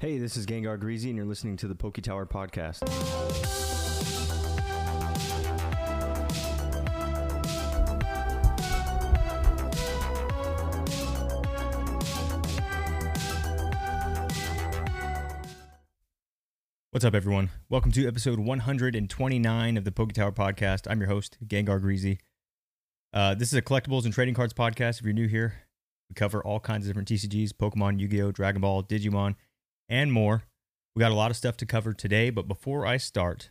Hey, this is Gengar Greasy, and you're listening to the Poke Tower Podcast. What's up, everyone? Welcome to episode 129 of the Poke Tower Podcast. I'm your host, Gengar Greasy. Uh, this is a collectibles and trading cards podcast. If you're new here, we cover all kinds of different TCGs Pokemon, Yu Gi Oh!, Dragon Ball, Digimon, and more. We got a lot of stuff to cover today, but before I start,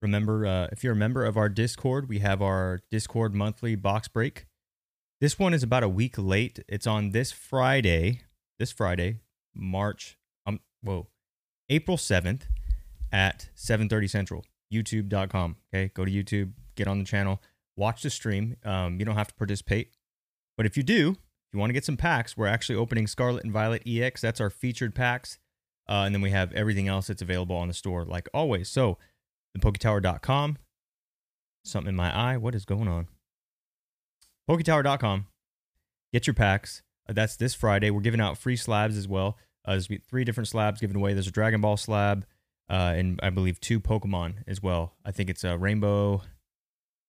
remember uh, if you're a member of our Discord, we have our Discord monthly box break. This one is about a week late. It's on this Friday, this Friday, March, um, whoa, April 7th at 7:30 Central. YouTube.com. Okay, go to YouTube, get on the channel, watch the stream. Um, you don't have to participate, but if you do, if you want to get some packs, we're actually opening Scarlet and Violet EX. That's our featured packs, uh, and then we have everything else that's available on the store, like always. So, thepoketower.com. Something in my eye. What is going on? Poketower.com. Get your packs. Uh, that's this Friday. We're giving out free slabs as well. Uh, there's three different slabs given away. There's a Dragon Ball slab, uh, and I believe two Pokemon as well. I think it's a Rainbow,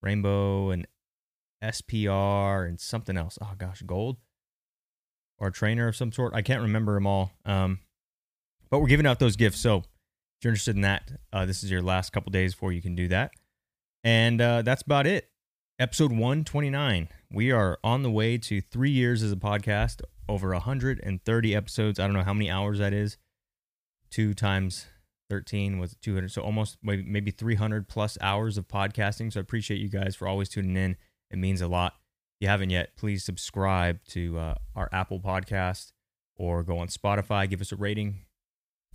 Rainbow, and SPR, and something else. Oh gosh, Gold, or a trainer of some sort. I can't remember them all. Um, but we're giving out those gifts. So if you're interested in that, uh, this is your last couple days before you can do that. And uh, that's about it. Episode 129. We are on the way to three years as a podcast, over 130 episodes. I don't know how many hours that is. Two times 13 was 200. So almost maybe maybe 300 plus hours of podcasting. So I appreciate you guys for always tuning in. It means a lot. If you haven't yet, please subscribe to uh, our Apple podcast or go on Spotify. Give us a rating.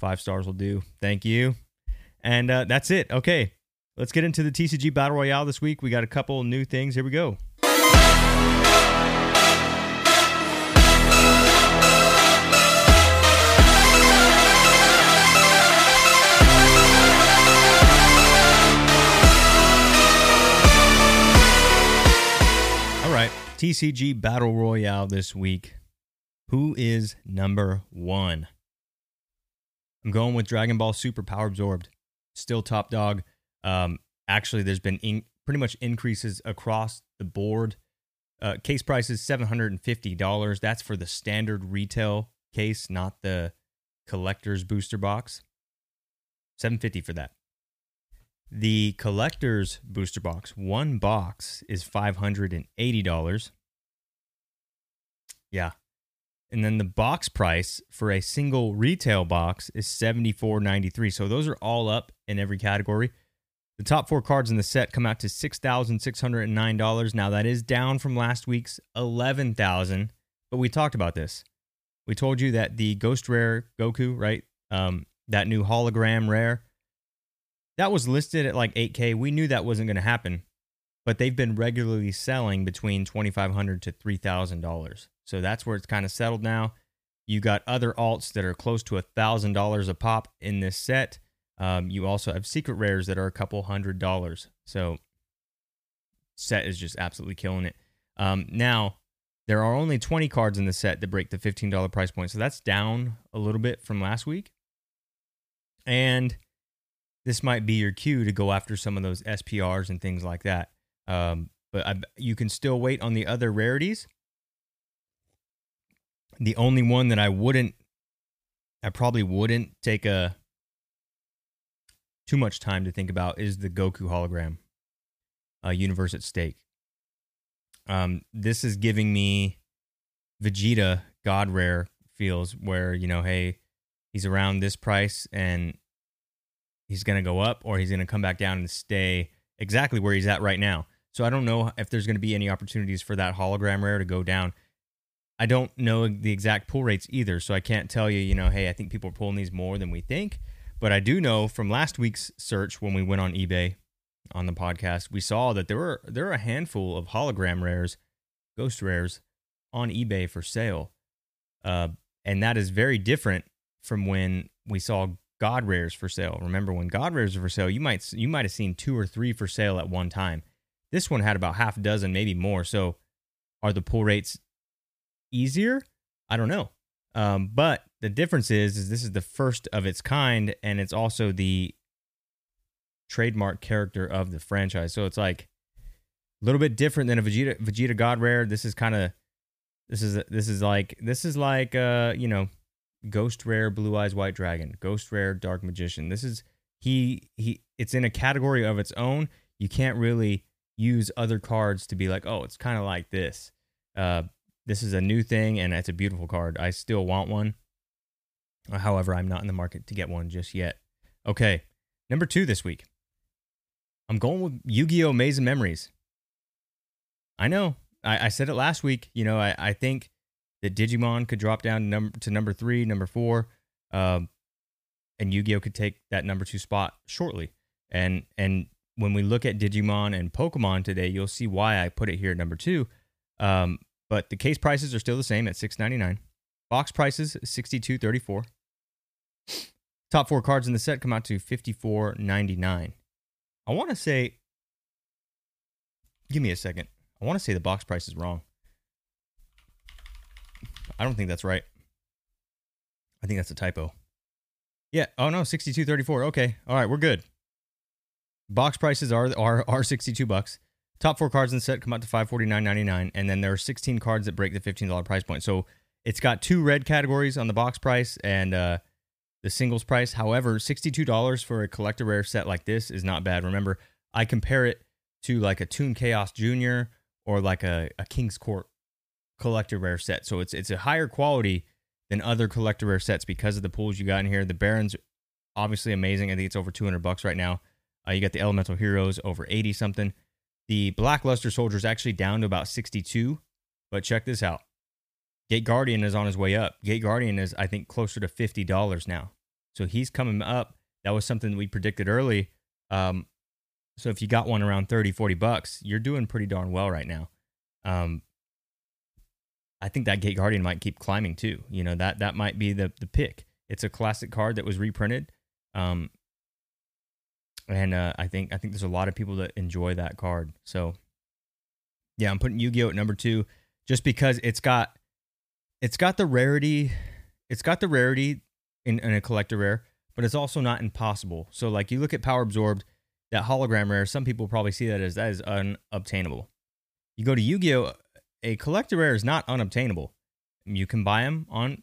Five stars will do. Thank you. And uh, that's it. Okay. Let's get into the TCG Battle Royale this week. We got a couple new things. Here we go. All right, TCG Battle Royale this week. Who is number one? I'm going with Dragon Ball Super Power Absorbed. Still top dog. Um, actually, there's been in, pretty much increases across the board. Uh, case price is $750. That's for the standard retail case, not the collector's booster box. 750 for that. The collector's booster box, one box is $580. Yeah. And then the box price for a single retail box is $74.93. So those are all up in every category. The top four cards in the set come out to $6,609. Now that is down from last week's 11,000, but we talked about this. We told you that the Ghost Rare Goku, right? Um, that new hologram rare, that was listed at like 8K. We knew that wasn't going to happen, but they've been regularly selling between 2,500 to $3,000. So that's where it's kind of settled now. You got other alts that are close to a $1,000 a pop in this set. Um, you also have secret rares that are a couple hundred dollars. So set is just absolutely killing it. Um, now there are only 20 cards in the set that break the $15 price point. So that's down a little bit from last week. And this might be your cue to go after some of those SPRs and things like that. Um, but I, you can still wait on the other rarities. The only one that I wouldn't, I probably wouldn't take a too much time to think about is the Goku hologram, uh, Universe at Stake. Um, this is giving me Vegeta God Rare feels where, you know, hey, he's around this price and he's going to go up or he's going to come back down and stay exactly where he's at right now. So I don't know if there's going to be any opportunities for that hologram rare to go down. I don't know the exact pull rates either, so I can't tell you, you know, hey, I think people are pulling these more than we think. But I do know from last week's search when we went on eBay on the podcast, we saw that there were there are a handful of hologram rares, ghost rares, on eBay for sale, uh, and that is very different from when we saw God rares for sale. Remember when God rares are for sale, you might you might have seen two or three for sale at one time. This one had about half a dozen, maybe more. So, are the pull rates easier? I don't know. Um, but the difference is, is this is the first of its kind, and it's also the trademark character of the franchise. So it's like a little bit different than a Vegeta Vegeta God Rare. This is kind of this is this is like this is like uh you know Ghost Rare Blue Eyes White Dragon, Ghost Rare Dark Magician. This is he he it's in a category of its own. You can't really use other cards to be like, "Oh, it's kind of like this." Uh this is a new thing and it's a beautiful card. I still want one. However, I'm not in the market to get one just yet. Okay. Number 2 this week. I'm going with Yu-Gi-Oh! Maze of Memories. I know. I, I said it last week. You know, I, I think that Digimon could drop down to number, to number three, number four, um, and Yu-Gi-Oh could take that number two spot shortly. And and when we look at Digimon and Pokemon today, you'll see why I put it here at number two. Um, but the case prices are still the same at six ninety nine. Box prices sixty two thirty four. Top four cards in the set come out to fifty four ninety nine. I want to say, give me a second. I want to say the box price is wrong. I don't think that's right. I think that's a typo. Yeah. Oh no, sixty-two thirty-four. Okay. All right, we're good. Box prices are are are sixty-two bucks. Top four cards in the set come out to five forty-nine ninety-nine, and then there are sixteen cards that break the fifteen dollar price point. So it's got two red categories on the box price and uh, the singles price. However, sixty-two dollars for a collector rare set like this is not bad. Remember, I compare it to like a Toon Chaos Junior or like a, a King's Court collector rare set. So it's it's a higher quality than other collector rare sets because of the pools you got in here. The Barons, obviously amazing. I think it's over 200 bucks right now. Uh, you got the Elemental Heroes over 80 something. The Blackluster Soldier is actually down to about 62. But check this out. Gate Guardian is on his way up. Gate Guardian is, I think, closer to $50 now. So he's coming up. That was something we predicted early. Um, so if you got one around 30, 40 bucks, you're doing pretty darn well right now. Um, I think that Gate Guardian might keep climbing too. You know, that that might be the the pick. It's a classic card that was reprinted. Um, and uh, I think I think there's a lot of people that enjoy that card. So yeah, I'm putting Yu-Gi-Oh at number 2 just because it's got it's got the rarity it's got the rarity in, in a collector rare, but it's also not impossible. So like you look at Power Absorbed, that hologram rare, some people probably see that as that is unobtainable. You go to Yu-Gi-Oh, a collector rare is not unobtainable. You can buy them on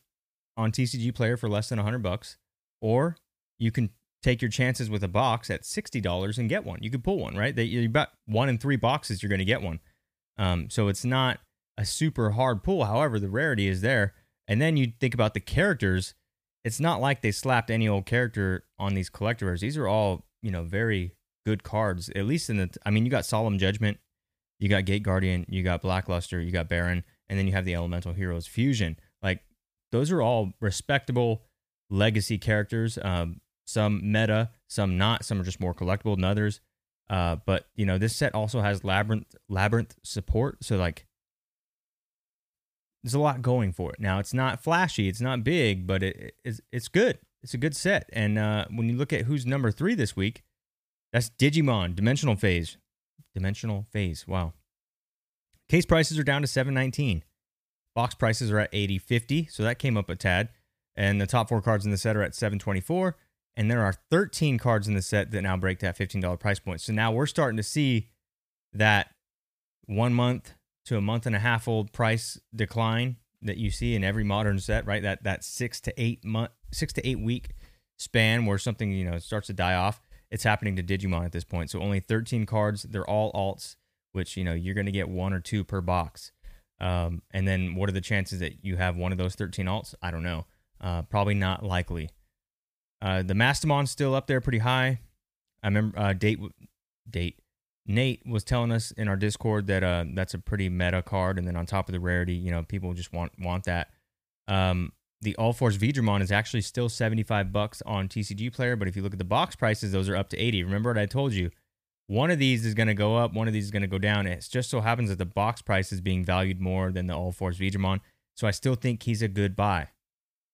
on TCG Player for less than 100 bucks, or you can take your chances with a box at $60 and get one. You could pull one, right? That you bet one in three boxes you're going to get one. Um, so it's not a super hard pull. However, the rarity is there. And then you think about the characters. It's not like they slapped any old character on these collectors. These are all, you know, very good cards. At least in the, I mean, you got Solemn Judgment, you got Gate Guardian, you got Blackluster, you got Baron, and then you have the Elemental Heroes Fusion. Like those are all respectable legacy characters. Um, some meta, some not. Some are just more collectible than others. Uh, but you know, this set also has labyrinth labyrinth support, so like there's a lot going for it. Now it's not flashy, it's not big, but it, it's it's good. It's a good set. And uh, when you look at who's number three this week, that's Digimon Dimensional Phase. Dimensional Phase. Wow. Case prices are down to 719. Box prices are at 8050, so that came up a tad. And the top four cards in the set are at 724. And there are 13 cards in the set that now break that $15 price point. So now we're starting to see that one month to a month and a half old price decline that you see in every modern set, right? That that six to eight month, six to eight week span where something you know starts to die off. It's happening to Digimon at this point. So only 13 cards. They're all alts, which you know you're going to get one or two per box. Um, and then what are the chances that you have one of those 13 alts? I don't know. Uh, probably not likely. Uh, the Mastemon's still up there pretty high. I remember uh, date date Nate was telling us in our Discord that uh, that's a pretty meta card, and then on top of the rarity, you know, people just want want that. Um, the Ulforce Veedramon is actually still 75 bucks on TCG Player, but if you look at the box prices, those are up to 80. Remember what I told you? One of these is going to go up, one of these is going to go down. It just so happens that the box price is being valued more than the Ulforce Veedramon, so I still think he's a good buy.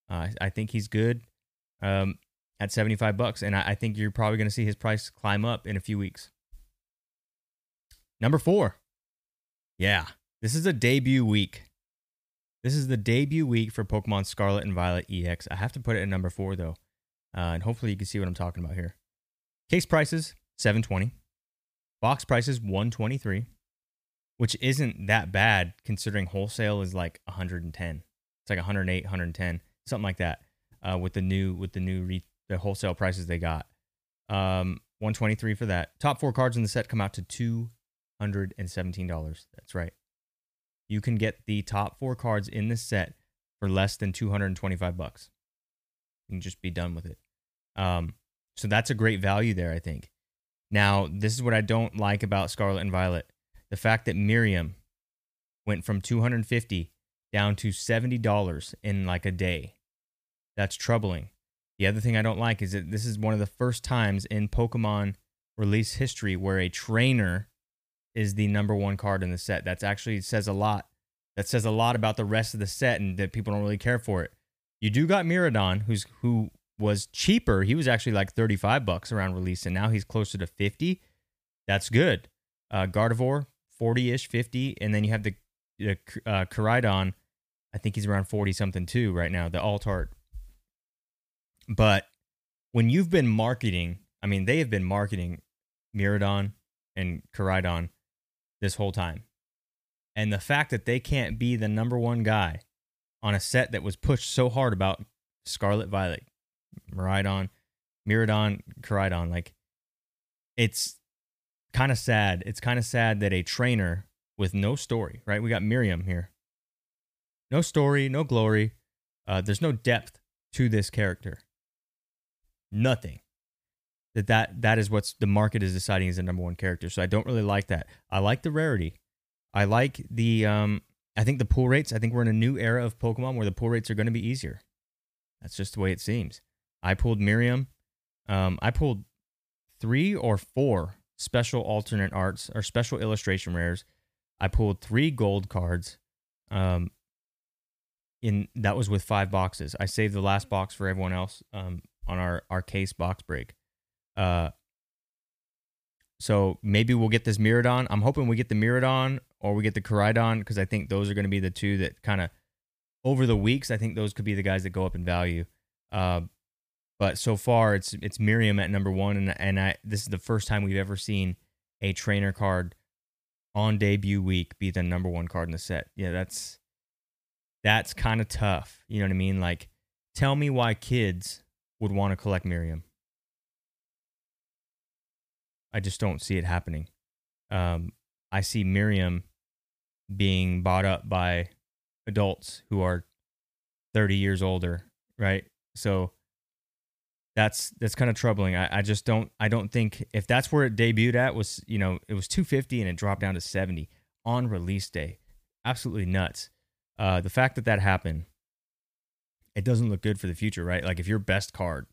Uh, I think he's good. Um, at 75 bucks. And I, I think you're probably going to see his price climb up in a few weeks. Number four. Yeah, this is a debut week. This is the debut week for Pokemon Scarlet and Violet EX. I have to put it at number four though, uh, and hopefully you can see what I'm talking about here. Case prices 720, box prices 123, which isn't that bad considering wholesale is like 110. It's like 108, 110, something like that. Uh, with the new with the new re- the wholesale prices they got. Um, 123 for that. Top four cards in the set come out to $217. That's right. You can get the top four cards in this set for less than 225 bucks. You can just be done with it. Um, so that's a great value there, I think. Now, this is what I don't like about Scarlet and Violet. The fact that Miriam went from 250 down to $70 in like a day. That's troubling. The other thing I don't like is that this is one of the first times in Pokemon release history where a trainer is the number one card in the set. That's actually says a lot. That says a lot about the rest of the set and that people don't really care for it. You do got Miraidon, who's who was cheaper. He was actually like 35 bucks around release, and now he's closer to 50. That's good. Uh, Gardevoir, 40 ish, 50. And then you have the, uh, Koraidon. I think he's around 40 something too right now, the alt art but when you've been marketing, I mean, they have been marketing Miraidon and Koraidon this whole time. And the fact that they can't be the number one guy on a set that was pushed so hard about Scarlet Violet, Miraidon, Miraidon, Koraidon, like it's kind of sad. It's kind of sad that a trainer with no story, right? We got Miriam here. No story, no glory. Uh, there's no depth to this character nothing. That that that is what's the market is deciding is the number one character. So I don't really like that. I like the rarity. I like the um I think the pull rates, I think we're in a new era of Pokemon where the pull rates are going to be easier. That's just the way it seems. I pulled Miriam. Um, I pulled three or four special alternate arts or special illustration rares. I pulled three gold cards. Um, in that was with five boxes. I saved the last box for everyone else. Um, on our our case box break. Uh, so maybe we'll get this Miraidon. I'm hoping we get the Miraidon or we get the Koraidon because I think those are going to be the two that kind of over the weeks. I think those could be the guys that go up in value. Uh, but so far it's it's Miriam at number one, and and I this is the first time we've ever seen a trainer card on debut week be the number one card in the set. Yeah, that's that's kind of tough. You know what I mean? Like, tell me why kids would want to collect Miriam. I just don't see it happening. Um, I see Miriam being bought up by adults who are 30 years older, right? So that's that's kind of troubling. I, I just don't I don't think if that's where it debuted at was you know it was 250 and it dropped down to 70 on release day, absolutely nuts. Uh, the fact that that happened it doesn't look good for the future, right? Like if your best card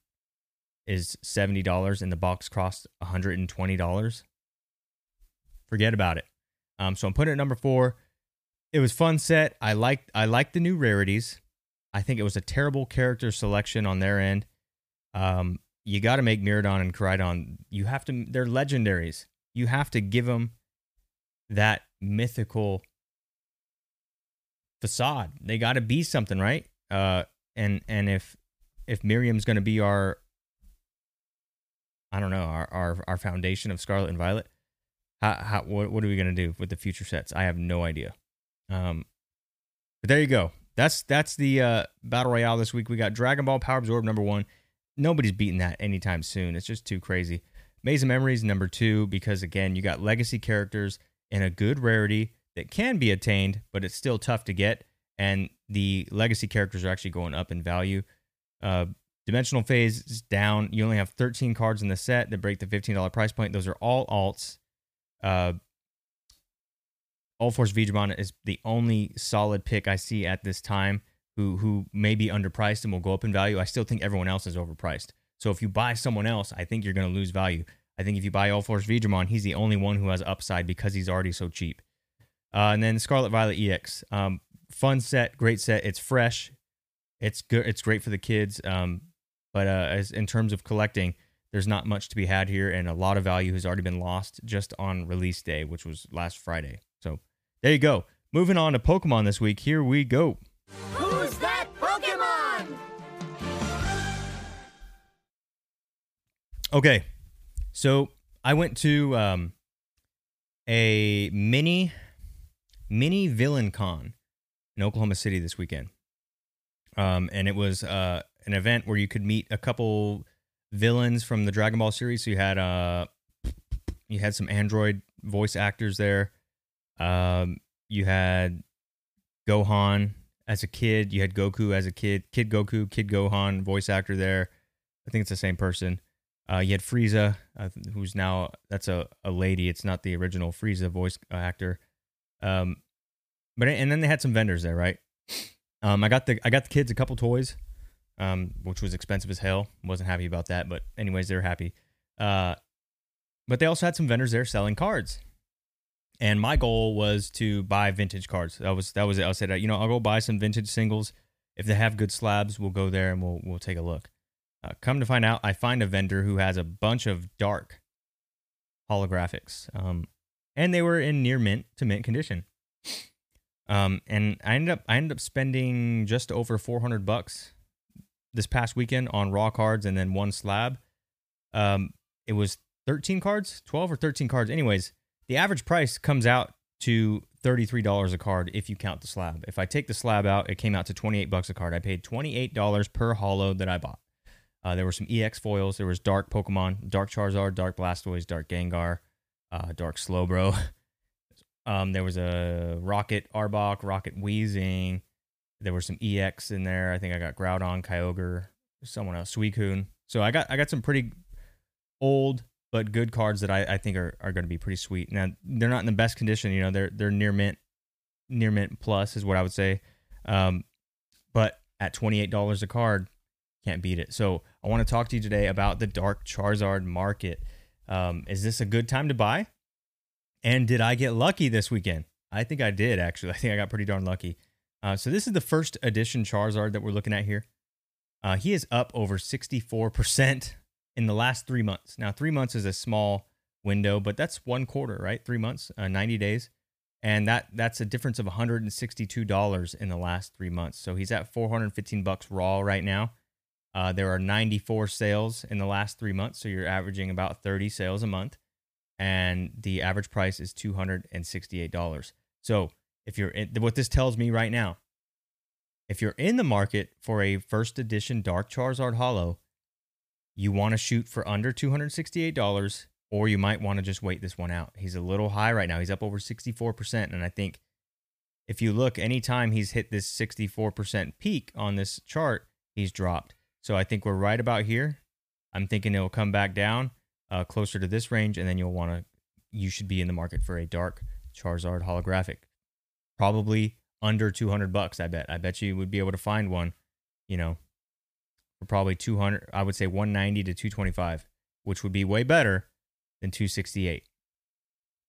is $70 and the box costs $120, forget about it. Um, so I'm putting it at number four. It was fun set. I liked I liked the new rarities. I think it was a terrible character selection on their end. Um, you got to make Miraidon and Koraidon. You have to. They're legendaries. You have to give them that mythical facade. They got to be something, right? Uh, and and if if Miriam's going to be our I don't know our, our our foundation of Scarlet and Violet, how how what what are we going to do with the future sets? I have no idea. Um, but there you go. That's that's the uh, battle royale this week. We got Dragon Ball Power Absorb number one. Nobody's beating that anytime soon. It's just too crazy. Maze of Memories number two because again you got legacy characters and a good rarity that can be attained, but it's still tough to get and the legacy characters are actually going up in value. Uh, Dimensional Phase is down. You only have 13 cards in the set that break the $15 price point. Those are all alts. Uh, Ulforce Veedramon is the only solid pick I see at this time who who may be underpriced and will go up in value. I still think everyone else is overpriced. So if you buy someone else, I think you're going to lose value. I think if you buy Ulforce Veedramon, he's the only one who has upside because he's already so cheap. Uh, and then Scarlet Violet EX. Um, fun set, great set. It's fresh. It's good. It's great for the kids. Um, but uh, as in terms of collecting, there's not much to be had here, and a lot of value has already been lost just on release day, which was last Friday. So there you go. Moving on to Pokemon this week. Here we go. Who's that Pokemon? Okay, so I went to um, a mini mini villain con in Oklahoma City this weekend, um, and it was uh, an event where you could meet a couple villains from the Dragon Ball series. So you had uh, you had some Android voice actors there. Um, you had Gohan as a kid. You had Goku as a kid. Kid Goku, Kid Gohan voice actor there. I think it's the same person. Uh, you had Frieza, uh, who's now that's a, a lady. It's not the original Frieza voice actor. Um, but and then they had some vendors there, right? Um, I got the I got the kids a couple toys, um, which was expensive as hell. wasn't happy about that, but anyways, they were happy. Uh, but they also had some vendors there selling cards, and my goal was to buy vintage cards. That was that was it. I said, you know, I'll go buy some vintage singles. If they have good slabs, we'll go there and we'll we'll take a look. Uh, come to find out, I find a vendor who has a bunch of dark holographics, um, and they were in near mint to mint condition. Um, and I ended up I ended up spending just over four hundred bucks this past weekend on raw cards and then one slab. Um, it was thirteen cards, twelve or thirteen cards. Anyways, the average price comes out to $33 a card if you count the slab. If I take the slab out, it came out to 28 bucks a card. I paid $28 per hollow that I bought. Uh, there were some EX foils. There was Dark Pokemon, Dark Charizard, Dark Blastoise, Dark Gengar, uh, Dark Slowbro. um, there was a Rocket Arbok, Rocket Weezing. There were some EX in there. I think I got Groudon, Kyogre, someone else, Suicune. So I got I got some pretty old but good cards that I, I think are, are going to be pretty sweet. Now they're not in the best condition. You know they're they're near mint, near mint plus is what I would say. Um, but at twenty eight dollars a card, can't beat it. So I want to talk to you today about the Dark Charizard market. Um, is this a good time to buy? And did I get lucky this weekend? I think I did actually. I think I got pretty darn lucky. Uh, so this is the first edition Charizard that we're looking at here. Uh, he is up over 64% in the last three months. Now, three months is a small window, but that's one quarter, right? Three months, uh, 90 days. And that that's a difference of $162 in the last three months. So he's at 415 bucks raw right now. Uh, there are 94 sales in the last three months, so you're averaging about 30 sales a month, and the average price is $268. So if you're in, what this tells me right now, if you're in the market for a first edition Dark Charizard Hollow, you want to shoot for under $268, or you might want to just wait this one out. He's a little high right now. He's up over 64%, and I think if you look, anytime he's hit this 64% peak on this chart, he's dropped. So I think we're right about here. I'm thinking it'll come back down uh, closer to this range, and then you'll want to, you should be in the market for a dark Charizard holographic. Probably under 200 bucks, I bet. I bet you would be able to find one, you know, for probably 200, I would say 190 to 225, which would be way better than 268.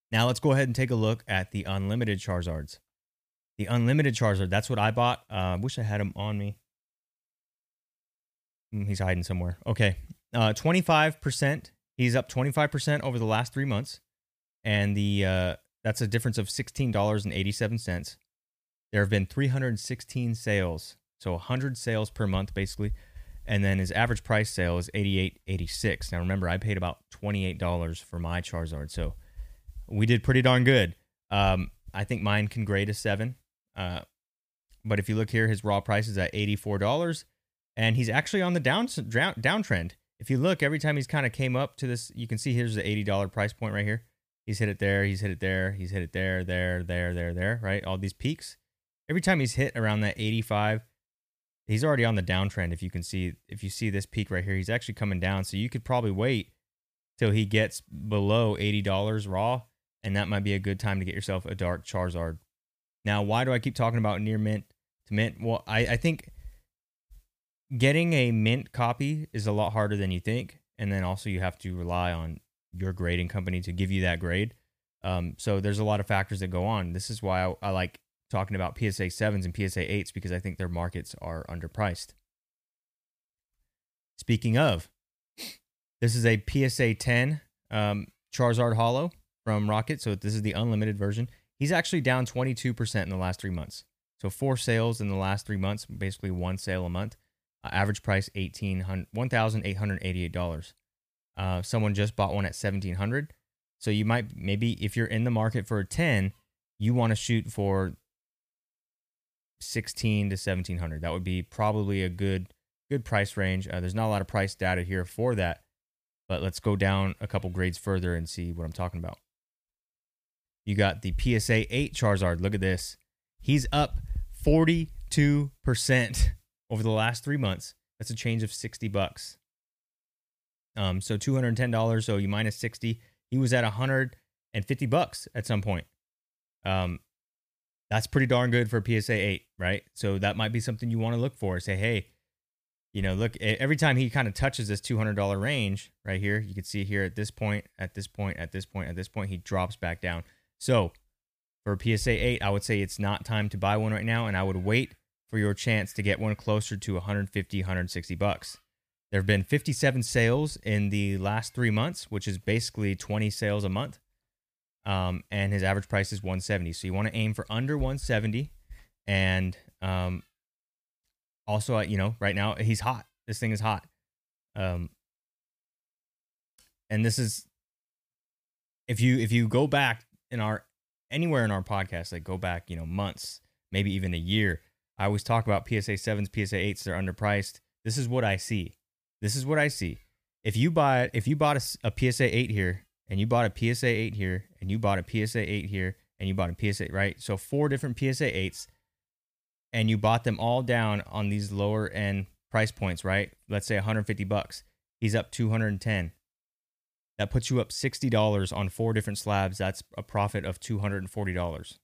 Now let's go ahead and take a look at the unlimited Charizards. The unlimited Charizard, that's what I bought. Uh, I wish I had him on me. Mm, he's hiding somewhere. Okay. Uh, 25%. He's up 25% over the last three months. And the uh, that's a difference of $16.87. There have been 316 sales. So 100 sales per month, basically. And then his average price sale is 88.86. Now remember, I paid about $28 for my Charizard. So we did pretty darn good. Um, I think mine can grade a seven. Uh, but if you look here, his raw price is at $84 and he's actually on the down downtrend. If you look, every time he's kind of came up to this, you can see here's the eighty dollar price point right here. He's hit it there, he's hit it there, he's hit it there, there, there, there, there, right? All these peaks. Every time he's hit around that 85, he's already on the downtrend. If you can see, if you see this peak right here, he's actually coming down. So you could probably wait till he gets below $80 raw, and that might be a good time to get yourself a dark Charizard. Now, why do I keep talking about near mint to mint? Well, I, I think getting a mint copy is a lot harder than you think. And then also you have to rely on your grading company to give you that grade. Um, so there's a lot of factors that go on. This is why I, I like talking about PSA 7s and PSA 8s because I think their markets are underpriced. Speaking of, this is a PSA 10 um, Charizard Holo from Rocket. So this is the unlimited version. He's actually down 22% in the last three months. So four sales in the last three months, basically one sale a month. Uh, average price $1,800 $1,888. Uh, someone just bought one at 1700 So you might, maybe if you're in the market for a 10, you want to shoot for 16 to 1700 That would be probably a good good price range. Uh, there's not a lot of price data here for that, but let's go down a couple grades further and see what I'm talking about. You got the PSA 8 Charizard. Look at this. He's up 42% over the last three months. That's a change of 60 bucks. Um, so $210. So you minus 60. He was at 150 bucks at some point. Um, that's pretty darn good for a PSA 8, right? So that might be something you want to look for. Say, hey, you know, look, every time he kind of touches this $200 range right here, you can see here at this point, at this point, at this point, at this point, he drops back down. So for a PSA 8, I would say it's not time to buy one right now, and I would wait for your chance to get one closer to 150, 160 bucks. There have been 57 sales in the last three months, which is basically 20 sales a month um, and his average price is 170. So you want to aim for under 170, and um, also, you know, right now he's hot. This thing is hot, um, and this is if you if you go back in our anywhere in our podcast, like go back, you know, months, maybe even a year. I always talk about PSA sevens, PSA eights. They're underpriced. This is what I see. This is what I see. If you buy if you bought a, a PSA eight here and you bought a PSA 8 here, and you bought a PSA 8 here, and you bought a PSA, right? So four different PSA 8s, and you bought them all down on these lower end price points, right? Let's say 150 bucks. He's up 210. That puts you up $60 on four different slabs. That's a profit of $240.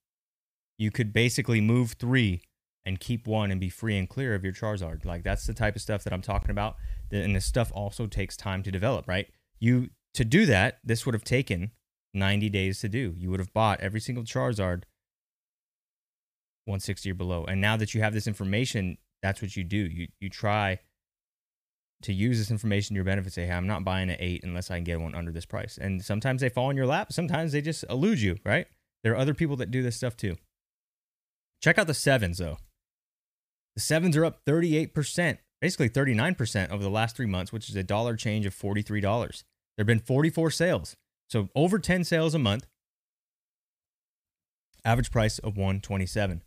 You could basically move three and keep one and be free and clear of your Charizard. Like that's the type of stuff that I'm talking about. And this stuff also takes time to develop, right? You to do that, this would have taken 90 days to do. You would have bought every single Charizard 160 or below. And now that you have this information, that's what you do. You you try to use this information to your benefit. Say, hey, I'm not buying an eight unless I can get one under this price. And sometimes they fall in your lap. Sometimes they just elude you, right? There are other people that do this stuff too. Check out the sevens though. The sevens are up 38%, basically 39% over the last three months, which is a dollar change of $43. There have been 44 sales. So over 10 sales a month. Average price of 127.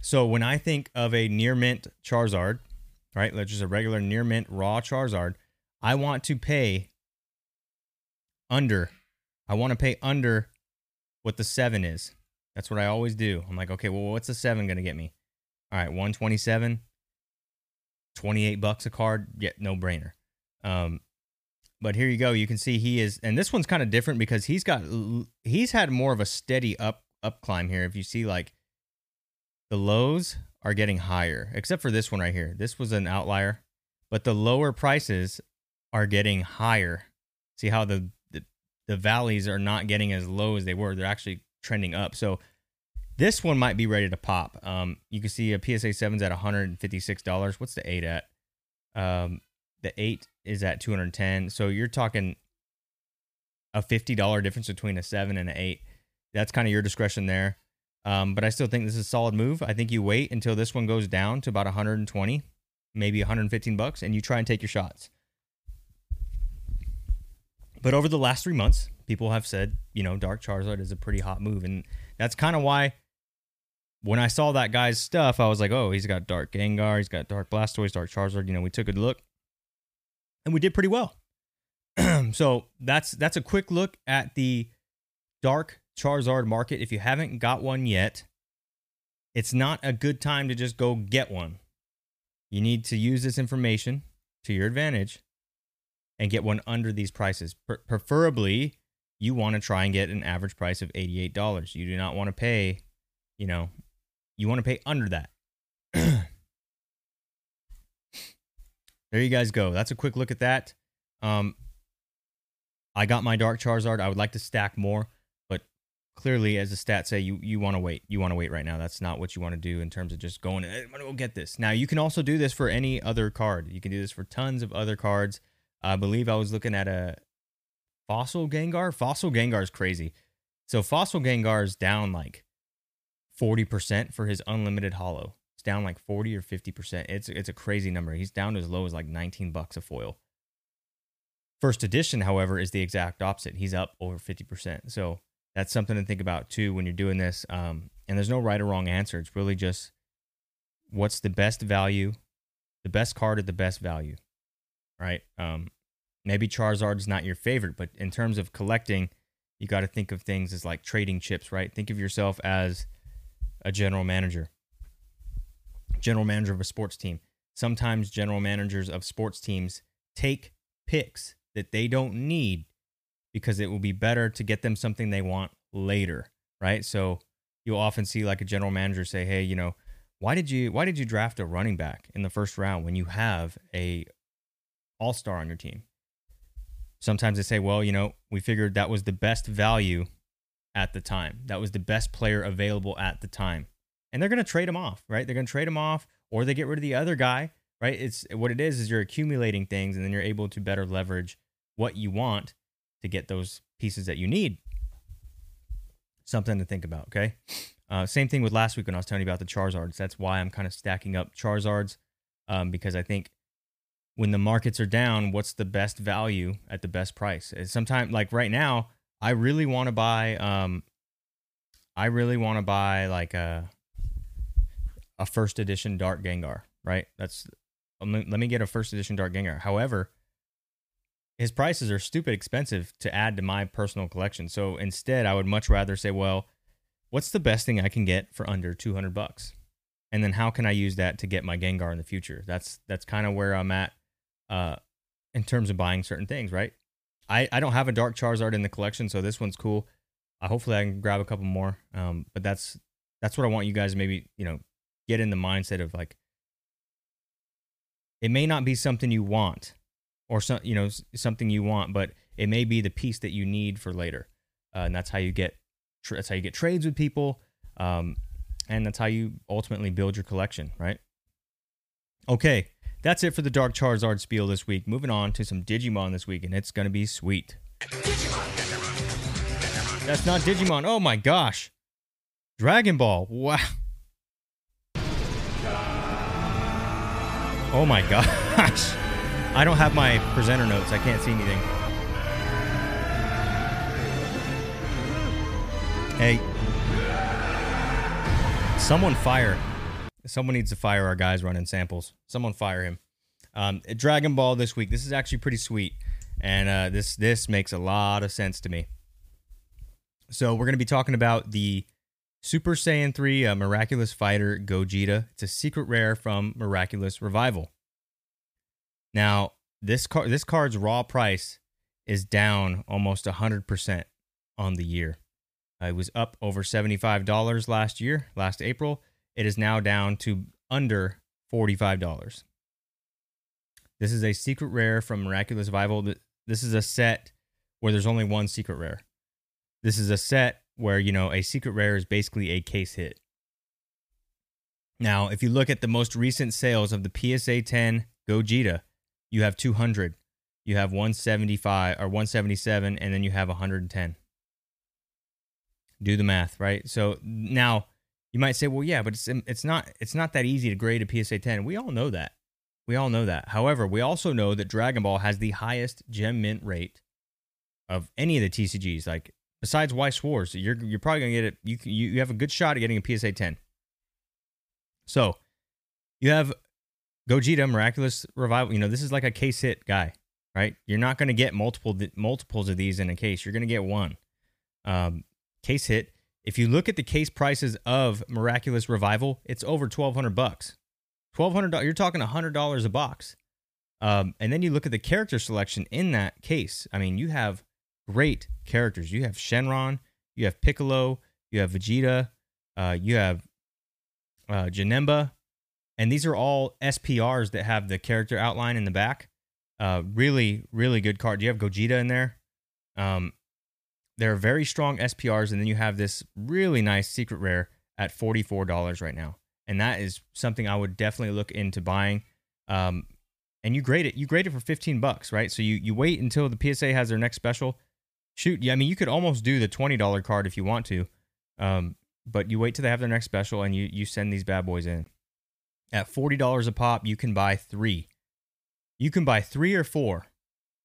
So when I think of a near mint Charizard, right, like just a regular near mint raw Charizard, I want to pay under. I want to pay under what the seven is. That's what I always do. I'm like, okay, well, what's the seven going to get me? All right, 127, 28 bucks a card. Yeah, no brainer. Um, but here you go. You can see he is, and this one's kind of different because he's got he's had more of a steady up up climb here. If you see like the lows are getting higher, except for this one right here. This was an outlier, but the lower prices are getting higher. See how the the, the valleys are not getting as low as they were. They're actually trending up. So this one might be ready to pop. Um, you can see a PSA seven's at one hundred and fifty six dollars. What's the eight at? Um, the eight is at 210. So you're talking a $50 difference between a seven and an eight. That's kind of your discretion there. Um, but I still think this is a solid move. I think you wait until this one goes down to about 120, maybe 115 bucks, and you try and take your shots. But over the last three months, people have said, you know, Dark Charizard is a pretty hot move. And that's kind of why when I saw that guy's stuff, I was like, oh, he's got Dark Gengar, he's got Dark Blastoise, Dark Charizard. You know, we took a look and we did pretty well. so that's that's a quick look at the Dark Charizard market. If you haven't got one yet, it's not a good time to just go get one. You need to use this information to your advantage and get one under these prices. preferably, you want to try and get an average price of $88. You do not want to pay, you know, you want to pay under that. there you guys go. That's a quick look at that. Um, I got my Dark Charizard. I would like to stack more, but clearly, as the stats say, you you want to wait. You want to wait right now. That's not what you want to do in terms of just going. I'm gonna go get this. Now you can also do this for any other card. You can do this for tons of other cards. I believe I was looking at a Fossil Gengar. Fossil Gengar is crazy. So Fossil Gengar is down like 40% for his unlimited hollow. It's down like 40 or 50%. It's it's a crazy number. He's down to as low as like 19 bucks a foil. First edition, however, is the exact opposite. He's up over 50%. So that's something to think about too when you're doing this. Um, and there's no right or wrong answer. It's really just what's the best value, the best card at the best value, right? Um, maybe Charizard's not your favorite, but in terms of collecting, you got to think of things as like trading chips, right? Think of yourself as a general manager, general manager of a sports team. Sometimes general managers of sports teams take picks that they don't need because it will be better to get them something they want later, right? So you'll often see like a general manager say, "Hey, you know, why did you why did you draft a running back in the first round when you have a all-star on your team?" Sometimes they say, "Well, you know, we figured that was the best value at the time. That was the best player available at the time." And they're going to trade him off, right? They're going to trade him off or they get rid of the other guy right? It's what it is is you're accumulating things and then you're able to better leverage what you want to get those pieces that you need. Something to think about, okay? Uh, same thing with last week when I was telling you about the Charizards. That's why I'm kind of stacking up Charizards um, because I think when the markets are down, what's the best value at the best price? Sometimes, like right now, I really want to buy. Um, I really want to buy like a a first edition Dark Gengar. Right, that's um, let me get a first edition Dark Gengar. However, his prices are stupid expensive to add to my personal collection. So instead, I would much rather say, well, what's the best thing I can get for under 200 bucks? And then how can I use that to get my Gengar in the future? That's that's kind of where I'm at uh, in terms of buying certain things, right? I, I don't have a Dark Charizard in the collection, so this one's cool. Uh, hopefully, I can grab a couple more. Um, but that's that's what I want you guys maybe you know get in the mindset of like it may not be something you want or some, you know, something you want, but it may be the piece that you need for later. Uh, and that's how you get, that's how you get trades with people. Um, and that's how you ultimately build your collection, right? Okay, that's it for the Dark Charizard spiel this week. Moving on to some Digimon this week, and it's gonna be sweet. Digimon. That's not Digimon. Oh my gosh. Dragon Ball. Wow. Oh my gosh. I don't have my presenter notes. I can't see anything. Hey. Someone fire. Someone needs to fire our guys running samples. Someone fire him. Um, Dragon Ball this week. This is actually pretty sweet, and uh, this this makes a lot of sense to me. So we're gonna be talking about the Super Saiyan 3 uh, Miraculous Fighter Gogeta. It's a secret rare from Miraculous Revival. Now, this card this card's raw price is down almost 100% on the year. Uh, it was up over $75 last year, last April. It is now down to under $45. This is a secret rare from Miraculous Revival. This is a set where there's only one secret rare. This is a set where you know a secret rare is basically a case hit. Now, if you look at the most recent sales of the PSA 10 Gogeta, you have 200, you have 175 or 177, and then you have 110. Do the math, right? So now you might say, well, yeah, but it's it's not it's not that easy to grade a PSA 10. We all know that. We all know that. However, we also know that Dragon Ball has the highest gem mint rate of any of the TCGs. Like besides Weiss Schwarz, you're you're probably gonna get it. You you you have a good shot at getting a PSA 10. So you have Gogeta Miraculous Revival. You know this is like a case hit guy, right? You're not gonna get multiple multiples of these in a case. You're gonna get one um, case hit. If you look at the case prices of Miraculous Revival, it's over twelve hundred bucks. Twelve hundred dollars. You're talking hundred dollars a box. Um, and then you look at the character selection in that case. I mean, you have great characters. You have Shenron, you have Piccolo, you have Vegeta, uh, you have uh, Janemba, and these are all SPRs that have the character outline in the back. Uh, really, really good card. Do you have Gogeta in there. Um, they're very strong SPRs, and then you have this really nice secret rare at forty four dollars right now, and that is something I would definitely look into buying. Um, and you grade it. You grade it for fifteen bucks, right? So you you wait until the PSA has their next special shoot, yeah, I mean, you could almost do the twenty dollar card if you want to, um, but you wait till they have their next special and you you send these bad boys in. At forty dollars a pop, you can buy three. You can buy three or four,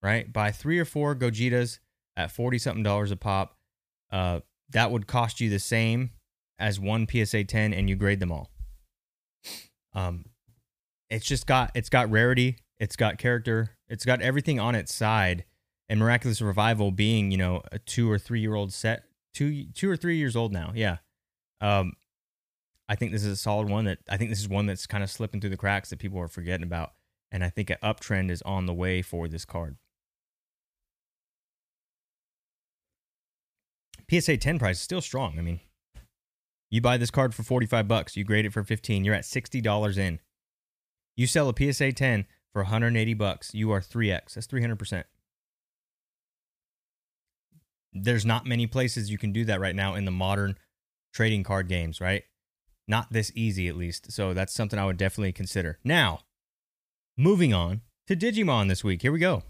right? Buy three or four Gogetas at forty something dollars a pop. Uh, that would cost you the same as one PSA ten, and you grade them all. Um, it's just got it's got rarity, it's got character, it's got everything on its side. And miraculous revival being you know a two or three year old set, two two or three years old now, yeah. Um, I think this is a solid one. That I think this is one that's kind of slipping through the cracks that people are forgetting about, and I think an uptrend is on the way for this card. PSA 10 price is still strong. I mean, you buy this card for 45 bucks, you grade it for 15, you're at $60 in. You sell a PSA 10 for 180 bucks, you are 3x. That's 300%. There's not many places you can do that right now in the modern trading card games, right? Not this easy at least. So that's something I would definitely consider. Now, moving on to Digimon this week. Here we go.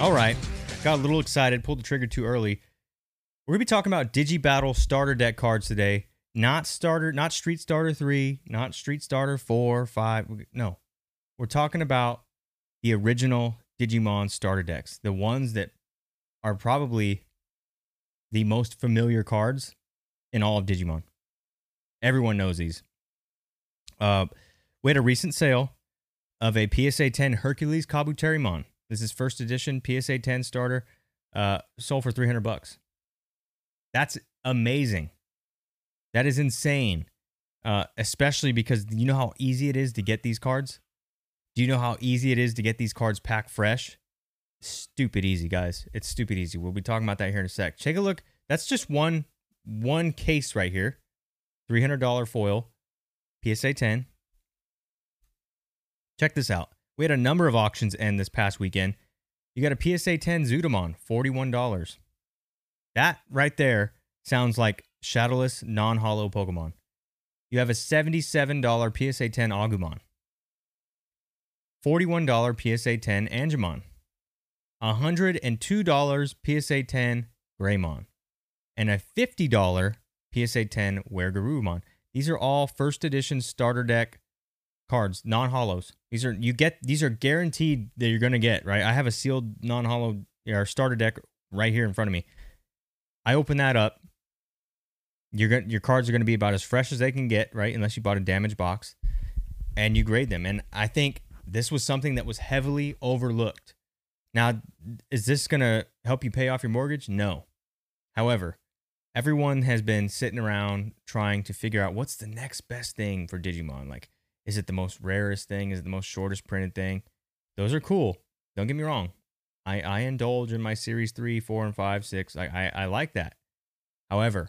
All right. Got a little excited, pulled the trigger too early. We're going to be talking about Digibattle starter deck cards today. Not starter, not Street Starter 3, not Street Starter 4, 5. No. We're talking about the original Digimon starter decks, the ones that are probably the most familiar cards in all of Digimon. Everyone knows these. Uh, we had a recent sale of a PSA 10 Hercules Kabuterimon. This is first edition PSA 10 starter. Uh, sold for 300 bucks. That's amazing. That is insane. Uh, especially because you know how easy it is to get these cards? Do you know how easy it is to get these cards packed fresh? Stupid easy, guys. It's stupid easy. We'll be talking about that here in a sec. Take a look. That's just one one case right here. $300 foil, PSA 10. Check this out. We had a number of auctions end this past weekend. You got a PSA 10 Zudomon, $41. That right there sounds like shadowless, non hollow Pokemon. You have a $77 PSA 10 Agumon, $41 PSA 10 Angemon, $102 PSA 10 Greymon, and a $50 PSA 10 Weregarurumon. These are all first edition starter deck cards, non hollows. These are you get these are guaranteed that you're gonna get, right? I have a sealed non hollow or starter deck right here in front of me. I open that up. You're going your cards are gonna be about as fresh as they can get, right? Unless you bought a damaged box. And you grade them. And I think this was something that was heavily overlooked. Now, is this gonna help you pay off your mortgage? No. However, everyone has been sitting around trying to figure out what's the next best thing for Digimon. Like, is it the most rarest thing? Is it the most shortest printed thing? Those are cool. Don't get me wrong. I, I indulge in my series three, four, and five, six. I, I, I like that. However,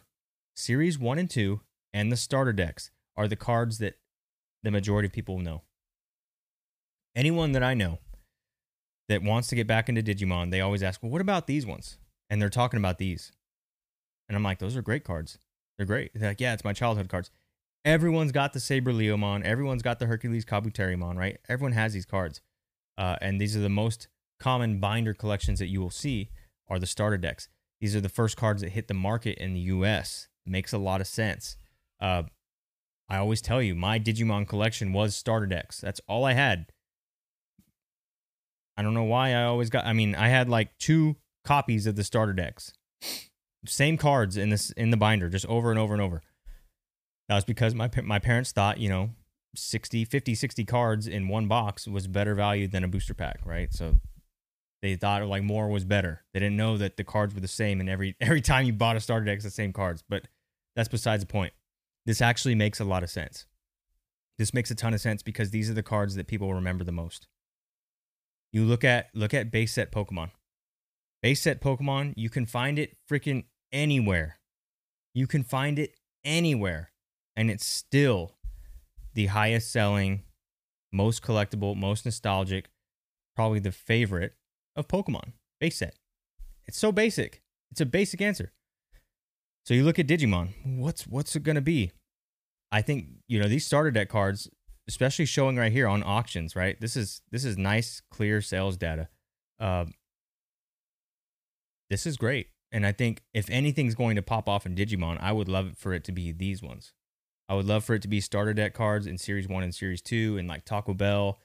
series one and two and the starter decks are the cards that the majority of people know. Anyone that I know that wants to get back into Digimon, they always ask, well, what about these ones? And they're talking about these. And I'm like, those are great cards. They're great. They're like, yeah, it's my childhood cards. Everyone's got the Saber Leomon. Everyone's got the Hercules Kabuterimon, right? Everyone has these cards. Uh, and these are the most common binder collections that you will see are the starter decks. These are the first cards that hit the market in the US. Makes a lot of sense. Uh, I always tell you, my Digimon collection was starter decks. That's all I had. I don't know why I always got. I mean, I had like two copies of the starter decks same cards in this in the binder just over and over and over that was because my my parents thought you know 60 50 60 cards in one box was better value than a booster pack right? So they thought like more was better. They didn't know that the cards were the same and every every time you bought a starter deck it's the same cards. But that's besides the point. This actually makes a lot of sense. This makes a ton of sense because these are the cards that people remember the most. You look at look at base set pokemon. Base set Pokemon, you can find it freaking anywhere. You can find it anywhere. And it's still the highest selling, most collectible, most nostalgic, probably the favorite of Pokemon base set. It's so basic. It's a basic answer. So you look at Digimon. What's what's it gonna be? I think you know these starter deck cards, especially showing right here on auctions. Right, this is this is nice, clear sales data. Uh, this is great. And I think if anything's going to pop off in Digimon, I would love for it to be these ones. I would love for it to be starter deck cards in Series 1 and Series 2 and like Taco Bell,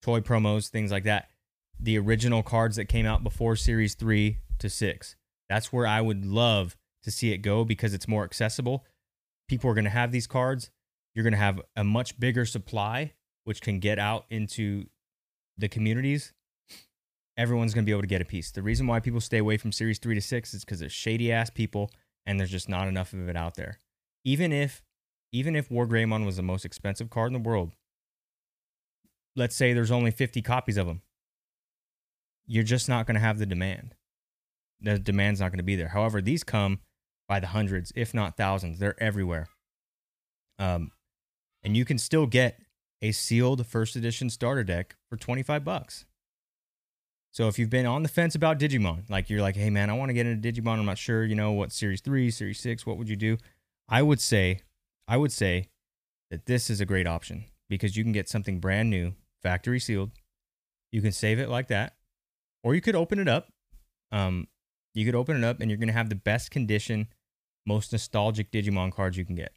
toy promos, things like that. The original cards that came out before Series 3 to 6. That's where I would love to see it go because it's more accessible. People are going to have these cards. You're going to have a much bigger supply, which can get out into the communities. Everyone's going to be able to get a piece. The reason why people stay away from Series 3 to 6 is because there's shady ass people and there's just not enough of it out there. Even if even if War Greymon was the most expensive card in the world, let's say there's only 50 copies of them, you're just not going to have the demand. The demand's not going to be there. However, these come by the hundreds, if not thousands. They're everywhere. Um, and you can still get a sealed first edition starter deck for 25 bucks. So if you've been on the fence about Digimon, like you're like, hey man, I want to get into Digimon, I'm not sure, you know, what series three, series six, what would you do? I would say I would say that this is a great option because you can get something brand new, factory sealed. You can save it like that, or you could open it up. Um, you could open it up, and you're going to have the best condition, most nostalgic Digimon cards you can get.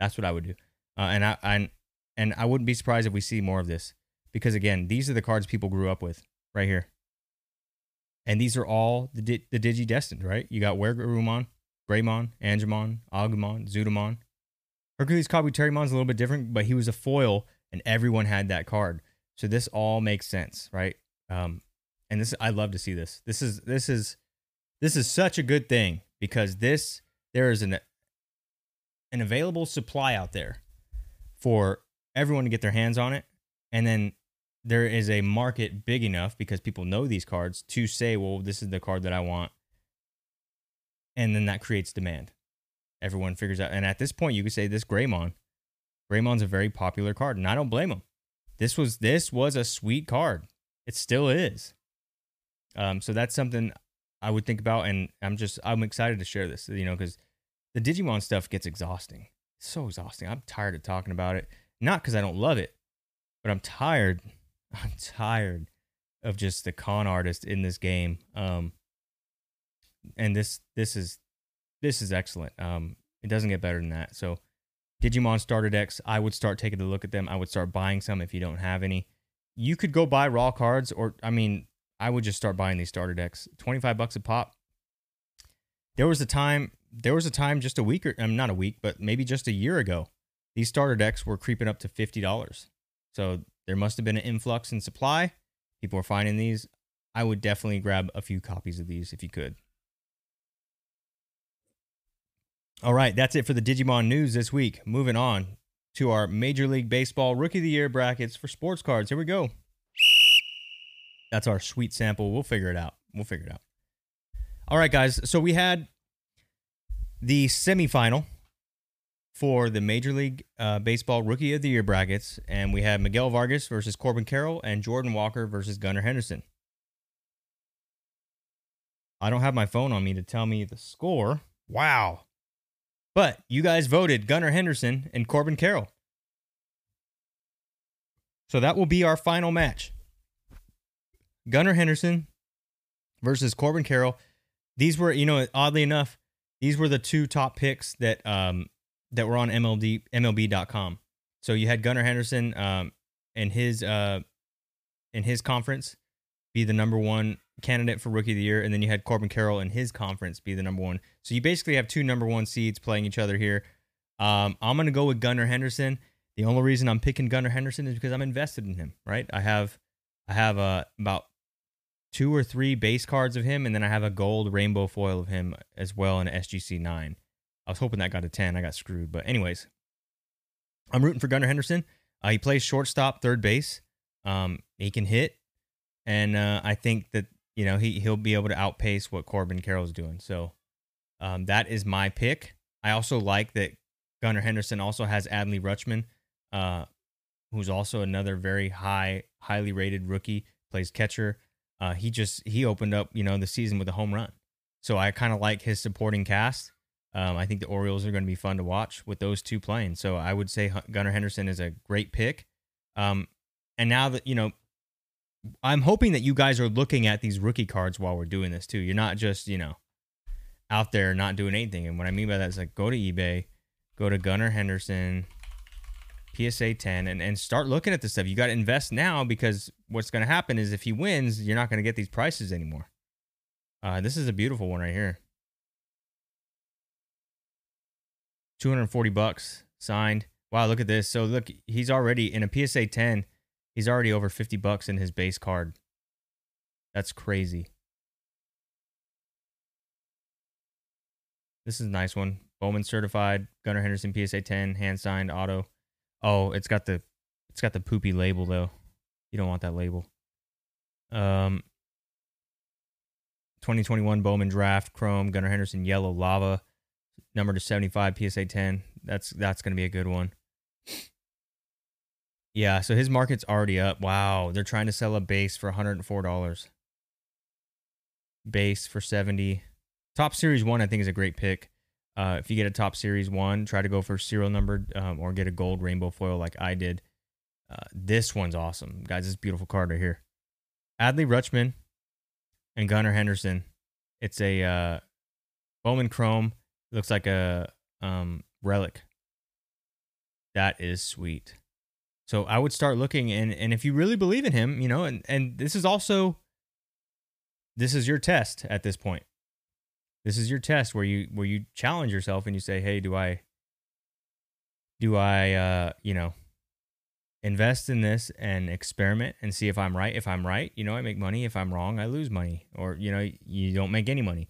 That's what I would do, uh, and I, and I wouldn't be surprised if we see more of this because again, these are the cards people grew up with right here, and these are all the the Digi destined, right? You got WereGarurumon, Greymon, Angemon, Agumon, Zudomon. Hercules Kabuterimon is a little bit different, but he was a foil and everyone had that card. So this all makes sense, right? Um, and this I love to see this. This is this is this is such a good thing because this there is an an available supply out there for everyone to get their hands on it. And then there is a market big enough because people know these cards to say, well, this is the card that I want and then that creates demand. Everyone figures out, and at this point, you could say this Greymon, Greymon's a very popular card, and I don't blame him. This was this was a sweet card. It still is. Um, so that's something I would think about, and I'm just I'm excited to share this, you know, because the Digimon stuff gets exhausting. So exhausting. I'm tired of talking about it. Not because I don't love it, but I'm tired. I'm tired of just the con artist in this game. Um, and this this is this is excellent. Um, it doesn't get better than that. So, Digimon starter decks, I would start taking a look at them. I would start buying some if you don't have any. You could go buy raw cards, or I mean, I would just start buying these starter decks. Twenty five bucks a pop. There was a time. There was a time just a week or um, not a week, but maybe just a year ago. These starter decks were creeping up to fifty dollars. So there must have been an influx in supply. People were finding these. I would definitely grab a few copies of these if you could. All right, that's it for the Digimon news this week. Moving on to our Major League Baseball Rookie of the Year brackets for sports cards. Here we go. That's our sweet sample. We'll figure it out. We'll figure it out. All right, guys. So we had the semifinal for the Major League uh, Baseball Rookie of the Year brackets, and we had Miguel Vargas versus Corbin Carroll and Jordan Walker versus Gunnar Henderson. I don't have my phone on me to tell me the score. Wow. But you guys voted Gunnar Henderson and Corbin Carroll. So that will be our final match. Gunnar Henderson versus Corbin Carroll. These were, you know, oddly enough, these were the two top picks that um that were on MLB MLB.com. So you had Gunnar Henderson um in his uh in his conference be the number one candidate for rookie of the year, and then you had Corbin Carroll in his conference be the number one. So you basically have two number one seeds playing each other here. Um, I'm gonna go with Gunnar Henderson. The only reason I'm picking Gunnar Henderson is because I'm invested in him. Right? I have I have uh, about two or three base cards of him, and then I have a gold rainbow foil of him as well in SGC nine. I was hoping that got a ten. I got screwed, but anyways, I'm rooting for Gunnar Henderson. Uh, he plays shortstop, third base. Um, he can hit, and uh, I think that you know, he he'll be able to outpace what Corbin Carroll's doing. So um, that is my pick. I also like that Gunnar Henderson also has Adley Rutschman, uh, who's also another very high, highly rated rookie, plays catcher. Uh, he just he opened up, you know, the season with a home run. So I kind of like his supporting cast. Um, I think the Orioles are going to be fun to watch with those two playing. So I would say Gunnar Henderson is a great pick. Um, and now that you know I'm hoping that you guys are looking at these rookie cards while we're doing this too. You're not just, you know, out there not doing anything. And what I mean by that is like go to eBay, go to Gunnar Henderson, PSA 10, and, and start looking at this stuff. You got to invest now because what's going to happen is if he wins, you're not going to get these prices anymore. Uh, this is a beautiful one right here. 240 bucks signed. Wow, look at this. So look, he's already in a PSA 10. He's already over 50 bucks in his base card. That's crazy. This is a nice one. Bowman certified, Gunnar Henderson PSA 10, hand signed, auto. Oh, it's got the it's got the poopy label though. You don't want that label. Um 2021 Bowman draft, chrome, Gunnar Henderson yellow lava, number to 75 PSA 10. That's that's going to be a good one. Yeah, so his market's already up. Wow, they're trying to sell a base for $104. Base for 70. Topps Series 1 I think is a great pick. Uh, if you get a Topps Series 1, try to go for serial numbered um, or get a gold rainbow foil like I did. Uh, this one's awesome. Guys, this beautiful card right here. Adley Rutschman and Gunnar Henderson. It's a uh, Bowman Chrome. looks like a um, relic. That is sweet. So I would start looking and and if you really believe in him, you know, and and this is also this is your test at this point. This is your test where you where you challenge yourself and you say, "Hey, do I do I uh, you know, invest in this and experiment and see if I'm right. If I'm right, you know, I make money. If I'm wrong, I lose money or you know, you don't make any money.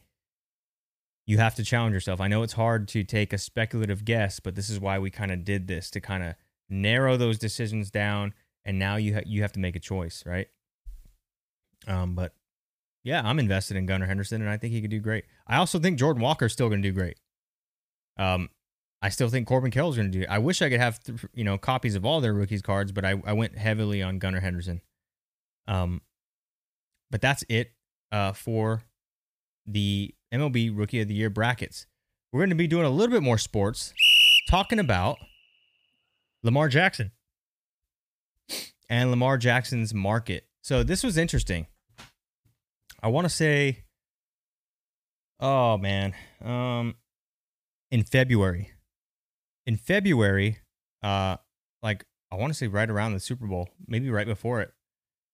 You have to challenge yourself. I know it's hard to take a speculative guess, but this is why we kind of did this to kind of narrow those decisions down, and now you ha- you have to make a choice, right? Um, but yeah, I'm invested in Gunnar Henderson, and I think he could do great. I also think Jordan Walker is still going to do great. Um, I still think Corbin Carroll's going to do. I wish I could have th- you know copies of all their rookies cards, but I I went heavily on Gunnar Henderson. Um, but that's it uh, for the MLB Rookie of the Year brackets. We're going to be doing a little bit more sports, talking about Lamar Jackson and Lamar Jackson's market. So this was interesting. I want to say, oh man, um, in February, in February, uh, like I want to say right around the Super Bowl, maybe right before it.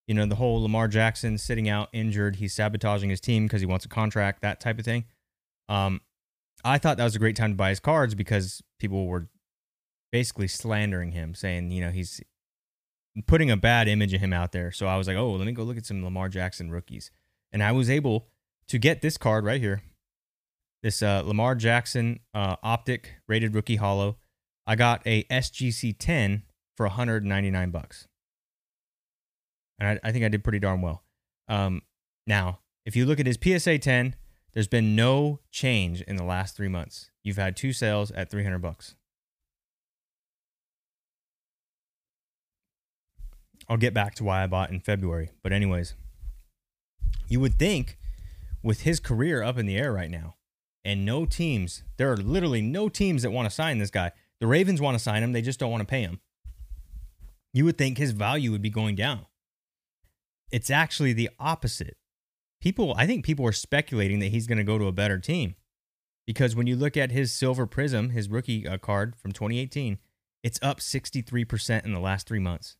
You know, the whole Lamar Jackson sitting out injured, he's sabotaging his team because he wants a contract, that type of thing. Um, I thought that was a great time to buy his cards because people were basically slandering him, saying, you know, he's putting a bad image of him out there. So I was like, oh, let me go look at some Lamar Jackson rookies. And I was able to get this card right here. This uh, Lamar Jackson uh, optic rated rookie hollow. I got a SGC 10 for 199 bucks. And I, I think I did pretty darn well. Um, now, if you look at his PSA 10, there's been no change in the last three months. You've had two sales at 300 bucks. I'll get back to why I bought in February. But, anyways, you would think with his career up in the air right now and no teams, there are literally no teams that want to sign this guy. The Ravens want to sign him, they just don't want to pay him. You would think his value would be going down. It's actually the opposite. People, I think people are speculating that he's going to go to a better team because when you look at his silver prism, his rookie uh, card from 2018, it's up 63% in the last three months.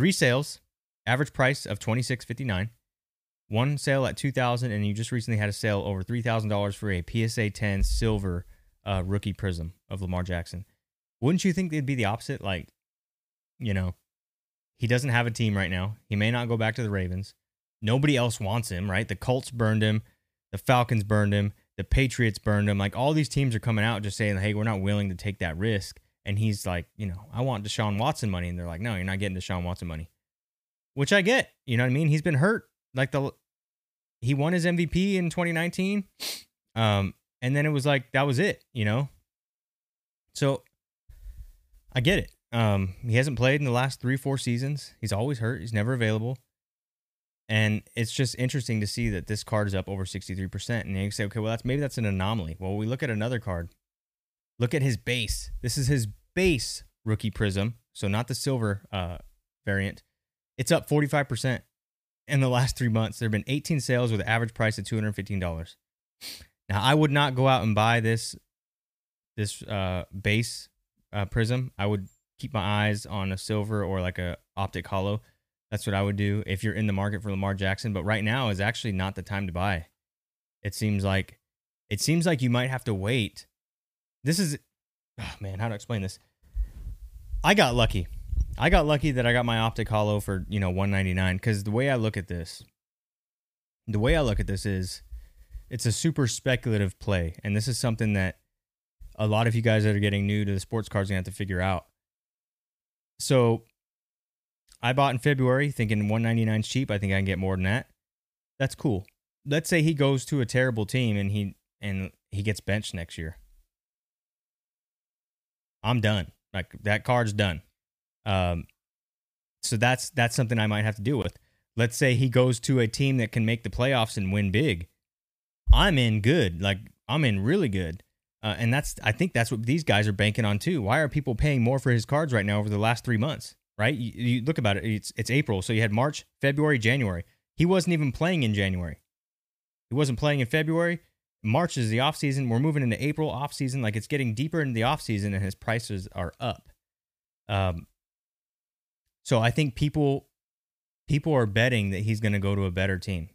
Three sales, average price of twenty six fifty nine. One sale at two thousand, and you just recently had a sale over three thousand dollars for a PSA ten silver uh, rookie prism of Lamar Jackson. Wouldn't you think it'd be the opposite? Like, you know, he doesn't have a team right now. He may not go back to the Ravens. Nobody else wants him, right? The Colts burned him. The Falcons burned him. The Patriots burned him. Like all these teams are coming out just saying, hey, we're not willing to take that risk. And he's like, you know, I want Deshaun Watson money. And they're like, no, you're not getting Deshaun Watson money. Which I get. You know what I mean? He's been hurt. Like the he won his MVP in 2019. Um, and then it was like that was it, you know? So I get it. Um, he hasn't played in the last three, four seasons. He's always hurt. He's never available. And it's just interesting to see that this card is up over 63%. And you say, okay, well, that's maybe that's an anomaly. Well, we look at another card Look at his base. This is his base rookie prism. So not the silver uh, variant. It's up 45% in the last three months. There have been 18 sales with an average price of $215. Now, I would not go out and buy this this uh, base uh, prism. I would keep my eyes on a silver or like a optic hollow. That's what I would do if you're in the market for Lamar Jackson. But right now is actually not the time to buy. It seems like it seems like you might have to wait. This is oh man, how to explain this? I got lucky. I got lucky that I got my optic hollow for, you know, 199 cuz the way I look at this the way I look at this is it's a super speculative play and this is something that a lot of you guys that are getting new to the sports cards are going to have to figure out. So I bought in February thinking 199 is cheap. I think I can get more than that. That's cool. Let's say he goes to a terrible team and he and he gets benched next year. I'm done. Like that card's done. Um, so that's that's something I might have to deal with. Let's say he goes to a team that can make the playoffs and win big. I'm in good. Like I'm in really good. Uh, and that's I think that's what these guys are banking on too. Why are people paying more for his cards right now over the last three months? Right? You, you look about it. It's it's April, so you had March, February, January. He wasn't even playing in January. He wasn't playing in February. March is the off season. We're moving into April off season. Like it's getting deeper into the off season, and his prices are up. Um. So I think people people are betting that he's going to go to a better team,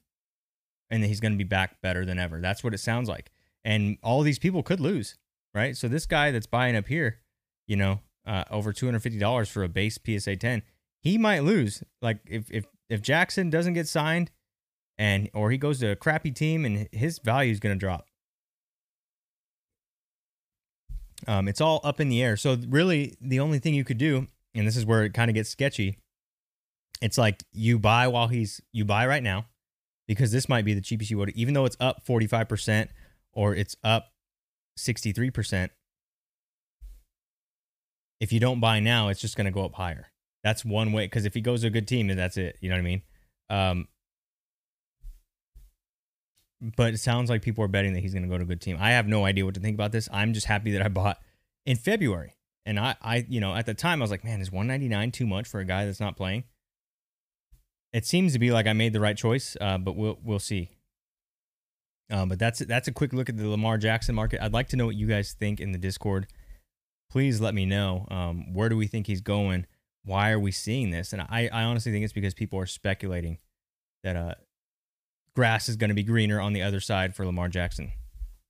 and that he's going to be back better than ever. That's what it sounds like. And all these people could lose, right? So this guy that's buying up here, you know, uh, over two hundred fifty dollars for a base PSA ten, he might lose. Like if if if Jackson doesn't get signed and or he goes to a crappy team and his value is going to drop. Um, it's all up in the air. So really, the only thing you could do, and this is where it kind of gets sketchy. It's like you buy while he's you buy right now, because this might be the cheapest you would, even though it's up forty five percent or it's up sixty three percent. If you don't buy now, it's just going to go up higher. That's one way. Because if he goes to a good team, then that's it. You know what I mean? Um, but it sounds like people are betting that he's going to go to a good team. I have no idea what to think about this. I'm just happy that I bought in February. And I, I, you know, at the time I was like, man, is 199 too much for a guy that's not playing? It seems to be like I made the right choice, uh, but we'll we'll see. Um, but that's that's a quick look at the Lamar Jackson market. I'd like to know what you guys think in the Discord. Please let me know. Um, where do we think he's going? Why are we seeing this? And I, I honestly think it's because people are speculating that uh, grass is going to be greener on the other side for Lamar Jackson.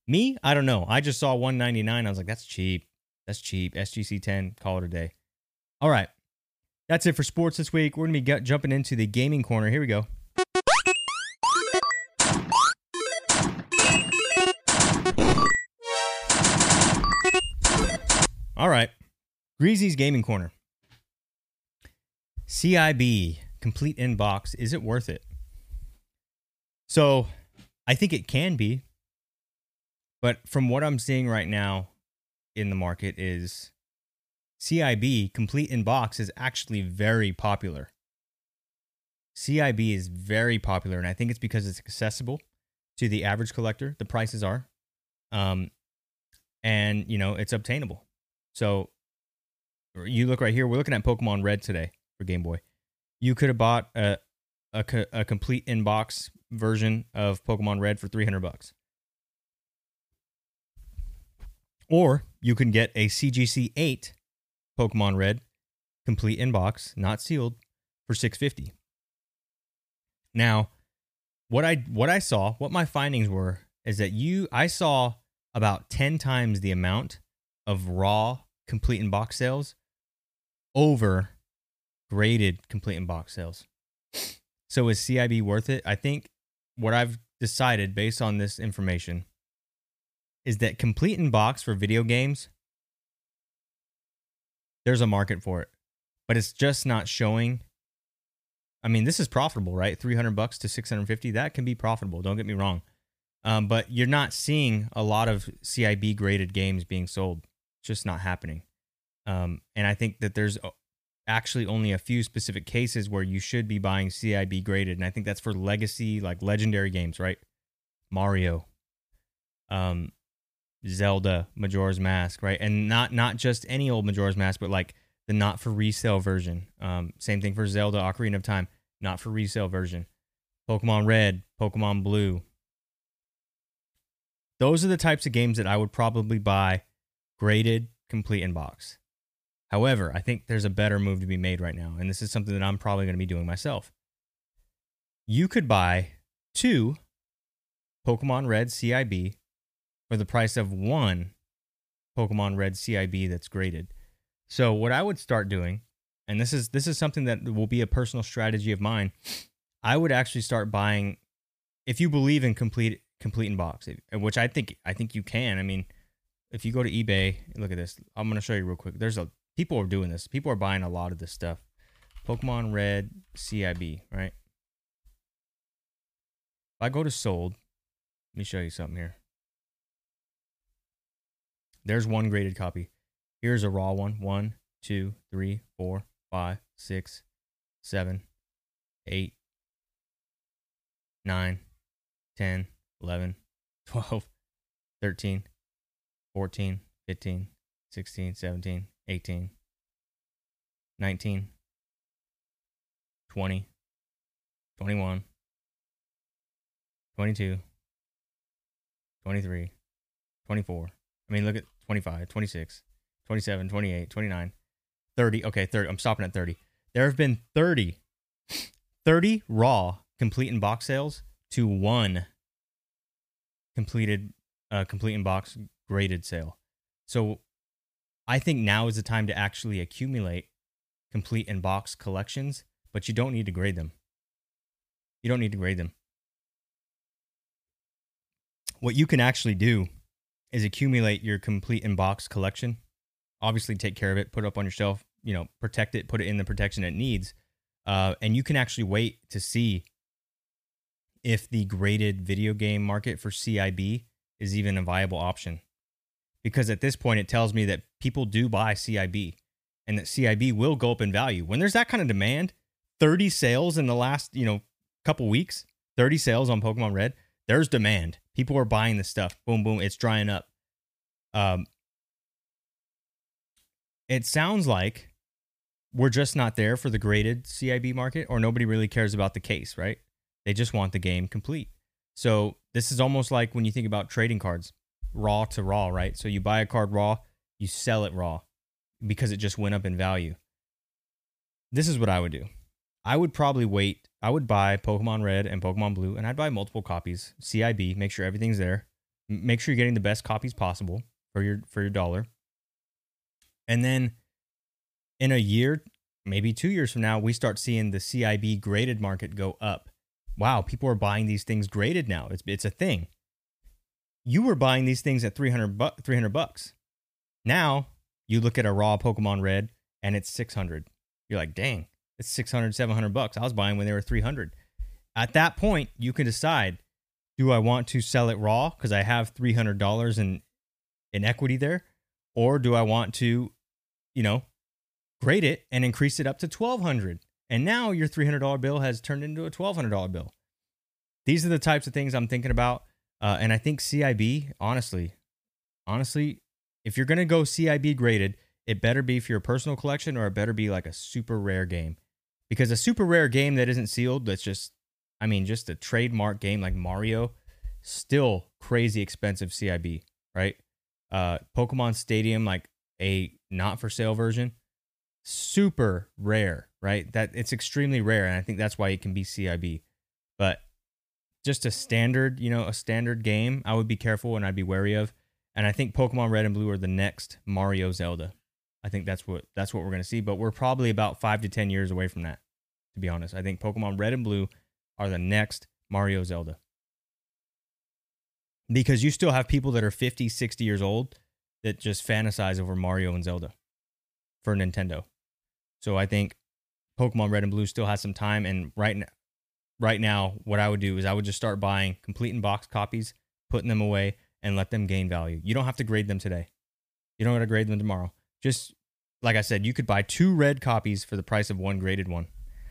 Me, I don't know. I just saw 199. I was like, that's cheap. That's cheap. SGC 10, call it a day. All right. That's it for sports this week. We're going to be jumping into the gaming corner. Here we go. All right. Greasy's Gaming Corner. CIB, complete in box. Is it worth it? So I think it can be. But from what I'm seeing right now in the market is CIB complete in box is actually very popular. CIB is very popular, and I think it's because it's accessible to the average collector. The prices are, um, and you know it's obtainable. So you look right here. We're looking at Pokemon Red today for Game Boy. You could have bought a a, a complete in box version of Pokemon Red for 300 bucks. Or you can get a CGC 8 Pokemon Red complete in box, not sealed, for 650. Now, what I what I saw, what my findings were is that you I saw about 10 times the amount of raw complete in box sales over graded complete in box sales. So is CIB worth it? I think what I've decided based on this information is that complete in box for video games there's a market for it. But it's just not showing I mean, this is profitable, right? 300 bucks to 650, that can be profitable, don't get me wrong. Um, but you're not seeing a lot of CIB graded games being sold. It's just not happening. Um, and I think that there's actually only a few specific cases where you should be buying CIB graded, and I think that's for legacy, like legendary games, right? Mario, um, Zelda, Majora's Mask, right? And not not just any old Majora's Mask, but like the not for resale version. Um, same thing for Zelda Ocarina of Time, not for resale version. Pokemon Red, Pokemon Blue. Those are the types of games that I would probably buy graded, complete in box. However, I think there's a better move to be made right now, and this is something that I'm probably going to be doing myself. You could buy two Pokemon Red CIB for the price of one Pokemon Red CIB that's graded. So what I would start doing, and this is this is something that will be a personal strategy of mine, I would actually start buying if you believe in complete complete in box, which I think I think you can. I mean, if you go to eBay, look at this. I'm gonna show you real quick. There's a people are doing this. People are buying a lot of this stuff. Pokemon Red CIB, right? If I go to sold, let me show you something here. There's one graded copy. Here's a raw one. One, two, three, four, five, six, seven, eight, nine, 10, 11, 12, 13, 14, 15, 16, 17, 18, 19, 20, 21, 22, 23, 24. I mean, look at 25, 26, 27, 28, 29, 30. Okay, 30. I'm stopping at 30. There have been 30, 30 raw complete in box sales to one completed, uh, complete in box graded sale. So I think now is the time to actually accumulate complete in box collections, but you don't need to grade them. You don't need to grade them. What you can actually do is accumulate your complete in box collection. Obviously, take care of it, put it up on your shelf, you know, protect it, put it in the protection it needs. Uh, and you can actually wait to see if the graded video game market for CIB is even a viable option. Because at this point, it tells me that people do buy CIB and that CIB will go up in value. When there's that kind of demand, 30 sales in the last, you know, couple weeks, 30 sales on Pokemon Red, there's demand. People are buying this stuff. Boom, boom, it's drying up. Um, it sounds like we're just not there for the graded CIB market, or nobody really cares about the case, right? They just want the game complete. So this is almost like when you think about trading cards, raw to raw, right? So you buy a card raw, you sell it raw because it just went up in value. This is what I would do. I would probably wait. I would buy Pokemon Red and Pokemon Blue, and I'd buy multiple copies, CIB, make sure everything's there. Make sure you're getting the best copies possible for your for your dollar. And then in a year, maybe two years from now, we start seeing the CIB graded market go up. Wow, people are buying these things graded now. It's it's a thing. You were buying these things at 300 bu- 300 bucks. Now, you look at a raw Pokemon Red and it's 600. You're like, "Dang, it's 600, 700 bucks. I was buying when they were 300." At that point, you can decide, do I want to sell it raw because I have $300 in in equity there or do I want to, you know, grade it and increase it up to 1200 and now your $300 bill has turned into a $1200 bill these are the types of things i'm thinking about uh, and i think cib honestly honestly if you're going to go cib graded it better be for your personal collection or it better be like a super rare game because a super rare game that isn't sealed that's just i mean just a trademark game like mario still crazy expensive cib right uh pokemon stadium like a not for sale version super rare, right? That it's extremely rare, and I think that's why it can be CIB. But just a standard, you know, a standard game, I would be careful and I'd be wary of. And I think Pokemon Red and Blue are the next Mario Zelda. I think that's what that's what we're gonna see. But we're probably about five to ten years away from that, to be honest. I think Pokemon Red and Blue are the next Mario Zelda. Because you still have people that are 50, 60 years old that just fantasize over Mario and Zelda for Nintendo. So I think Pokemon Red and Blue still has some time. And right now, right now, what I would do is I would just start buying complete in box copies, putting them away, and let them gain value. You don't have to grade them today. You don't have to grade them tomorrow. Just like I said, you could buy two red copies for the price of one graded one.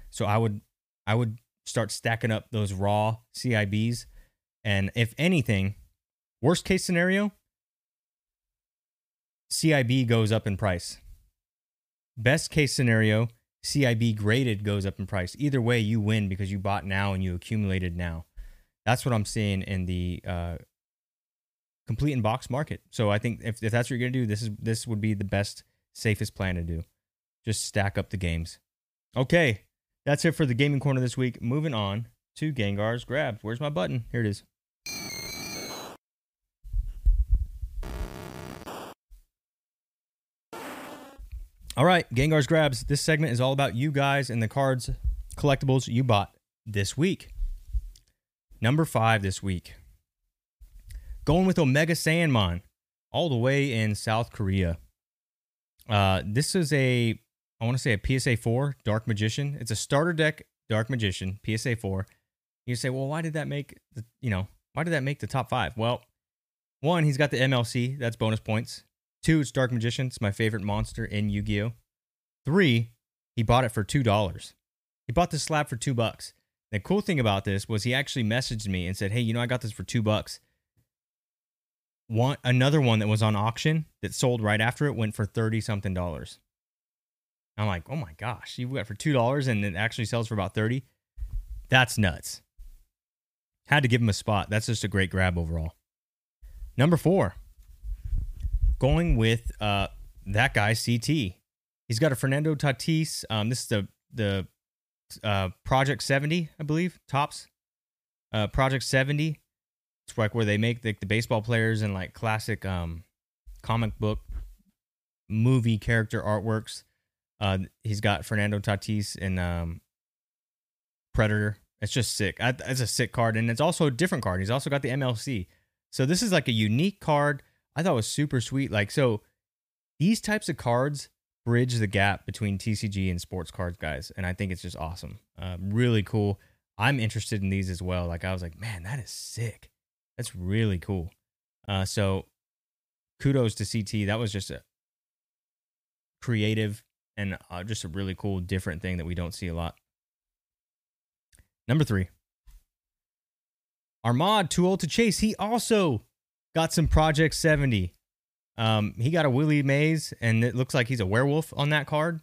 So I would I would start stacking up those raw CIBs. And if anything, worst case scenario, CIB goes up in price Best case scenario, CIB graded goes up in price. Either way, you win because you bought now and you accumulated now. That's what I'm seeing in the uh, complete in box market. So I think if, if that's what you're gonna do, this is this would be the best, safest plan to do. Just stack up the games. Okay, that's it for the gaming corner this week. Moving on to Gengar's grab. Where's my button? Here it is. All right, Gengar's grabs. This segment is all about you guys and the cards, collectibles you bought this week. Number five this week. Going with Omega Sandmon, all the way in South Korea. Uh, this is a, I want to say a PSA 4 Dark Magician. It's a starter deck Dark Magician, PSA 4. You say, well, why did that make, the, you know, why did that make the top five? Well, one, he's got the MLC. That's bonus points. Two, it's Dark Magician. It's my favorite monster in Yu Gi Oh! Three, he bought it for $2. He bought this slab for two bucks. The cool thing about this was he actually messaged me and said, "Hey, you know I got this for 2 bucks." One another one that was on auction that sold right after it went for 30 something dollars. I'm like, "Oh my gosh, you got for $2 and it actually sells for about 30?" That's nuts. Had to give him a spot. That's just a great grab overall. Number 4. Going with uh that guy CT. He's got a Fernando Tatis. Um, this is the the uh, Project 70, I believe, Topps. Uh, Project 70. It's like where they make the, the baseball players and like classic um, comic book movie character artworks. Uh, he's got Fernando Tatis and um, Predator. It's just sick. It's a sick card, and it's also a different card. He's also got the MLC. So this is like a unique card. I thought it was super sweet. Like so, these types of cards bridge the gap between TCG and sports cards, guys. And I think it's just awesome. Uh, really cool. I'm interested in these as well. Like I was like, man, that is sick. That's really cool. Uh, so kudos to CT. That was just a creative and uh, just a really cool, different thing that we don't see a lot. Number three, Armad, too old to chase. He also got some Project 70. Um, he got a Willie Mays, and it looks like he's a werewolf on that card.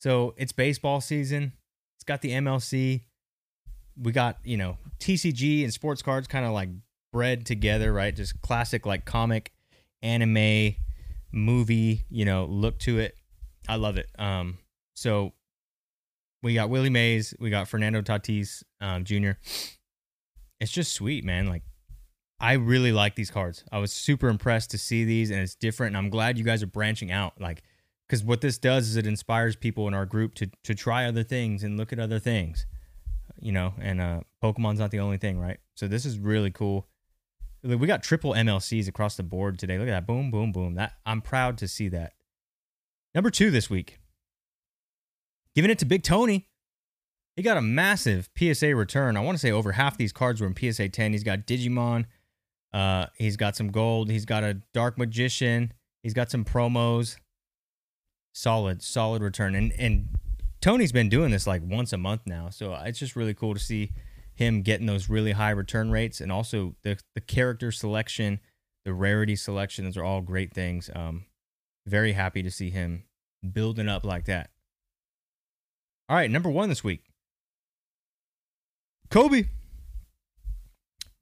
So it's baseball season. It's got the MLC. We got, you know, TCG and sports cards kind of like bred together, right? Just classic like comic, anime, movie, you know, look to it. I love it. Um, so we got Willie Mays, we got Fernando Tatis um, Jr. It's just sweet, man. Like I really like these cards. I was super impressed to see these, and it's different. And I'm glad you guys are branching out, like, because what this does is it inspires people in our group to to try other things and look at other things, you know. And uh, Pokemon's not the only thing, right? So this is really cool. We got triple MLCs across the board today. Look at that, boom, boom, boom. That I'm proud to see that. Number two this week, giving it to Big Tony. He got a massive PSA return. I want to say over half these cards were in PSA 10. He's got Digimon. Uh, he's got some gold. He's got a Dark Magician. He's got some promos. Solid, solid return. And and Tony's been doing this like once a month now, so it's just really cool to see him getting those really high return rates, and also the the character selection, the rarity selection. Those are all great things. Um, very happy to see him building up like that. All right, number one this week. Kobe.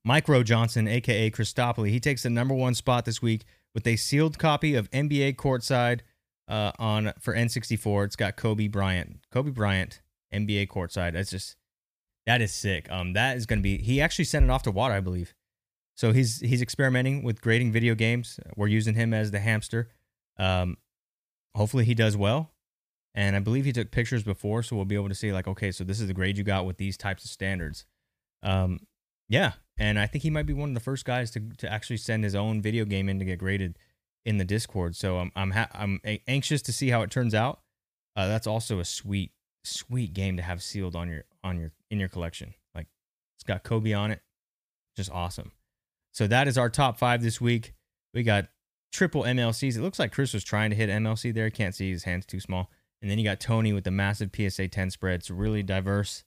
Micro Johnson, aka Christopoli, he takes the number one spot this week with a sealed copy of NBA Courtside uh, on for N64. It's got Kobe Bryant, Kobe Bryant, NBA Courtside. That's just that is sick. Um, that is going to be. He actually sent it off to WATA, I believe. So he's he's experimenting with grading video games. We're using him as the hamster. Um, hopefully he does well. And I believe he took pictures before, so we'll be able to see like, okay, so this is the grade you got with these types of standards. Um, yeah, and I think he might be one of the first guys to to actually send his own video game in to get graded in the Discord. So I'm I'm ha- I'm anxious to see how it turns out. Uh, that's also a sweet sweet game to have sealed on your on your in your collection. Like it's got Kobe on it, just awesome. So that is our top five this week. We got triple MLCs. It looks like Chris was trying to hit MLC there. Can't see his hands too small. And then you got Tony with the massive PSA 10 spread. It's really diverse,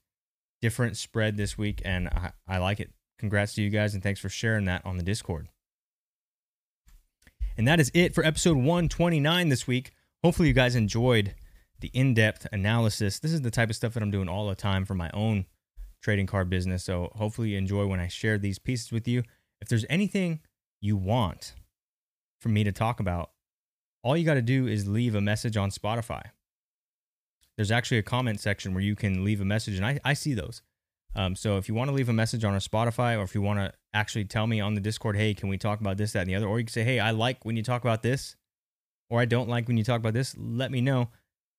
different spread this week, and I, I like it. Congrats to you guys, and thanks for sharing that on the Discord. And that is it for episode 129 this week. Hopefully, you guys enjoyed the in-depth analysis. This is the type of stuff that I'm doing all the time for my own trading card business. So hopefully you enjoy when I share these pieces with you. If there's anything you want for me to talk about, all you got to do is leave a message on Spotify. There's actually a comment section where you can leave a message, and I, I see those. Um, so if you want to leave a message on a Spotify, or if you want to actually tell me on the Discord, hey, can we talk about this, that, and the other, or you can say, hey, I like when you talk about this, or I don't like when you talk about this, let me know.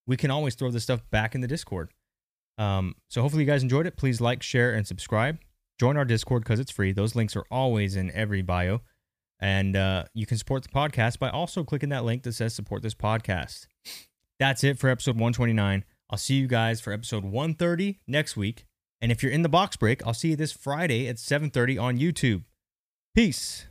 We can always throw this stuff back in the Discord. Um, so hopefully you guys enjoyed it. Please like, share, and subscribe. Join our Discord because it's free. Those links are always in every bio. And uh, you can support the podcast by also clicking that link that says support this podcast. That's it for episode 129. I'll see you guys for episode 130 next week. And if you're in the box break, I'll see you this Friday at 7:30 on YouTube. Peace.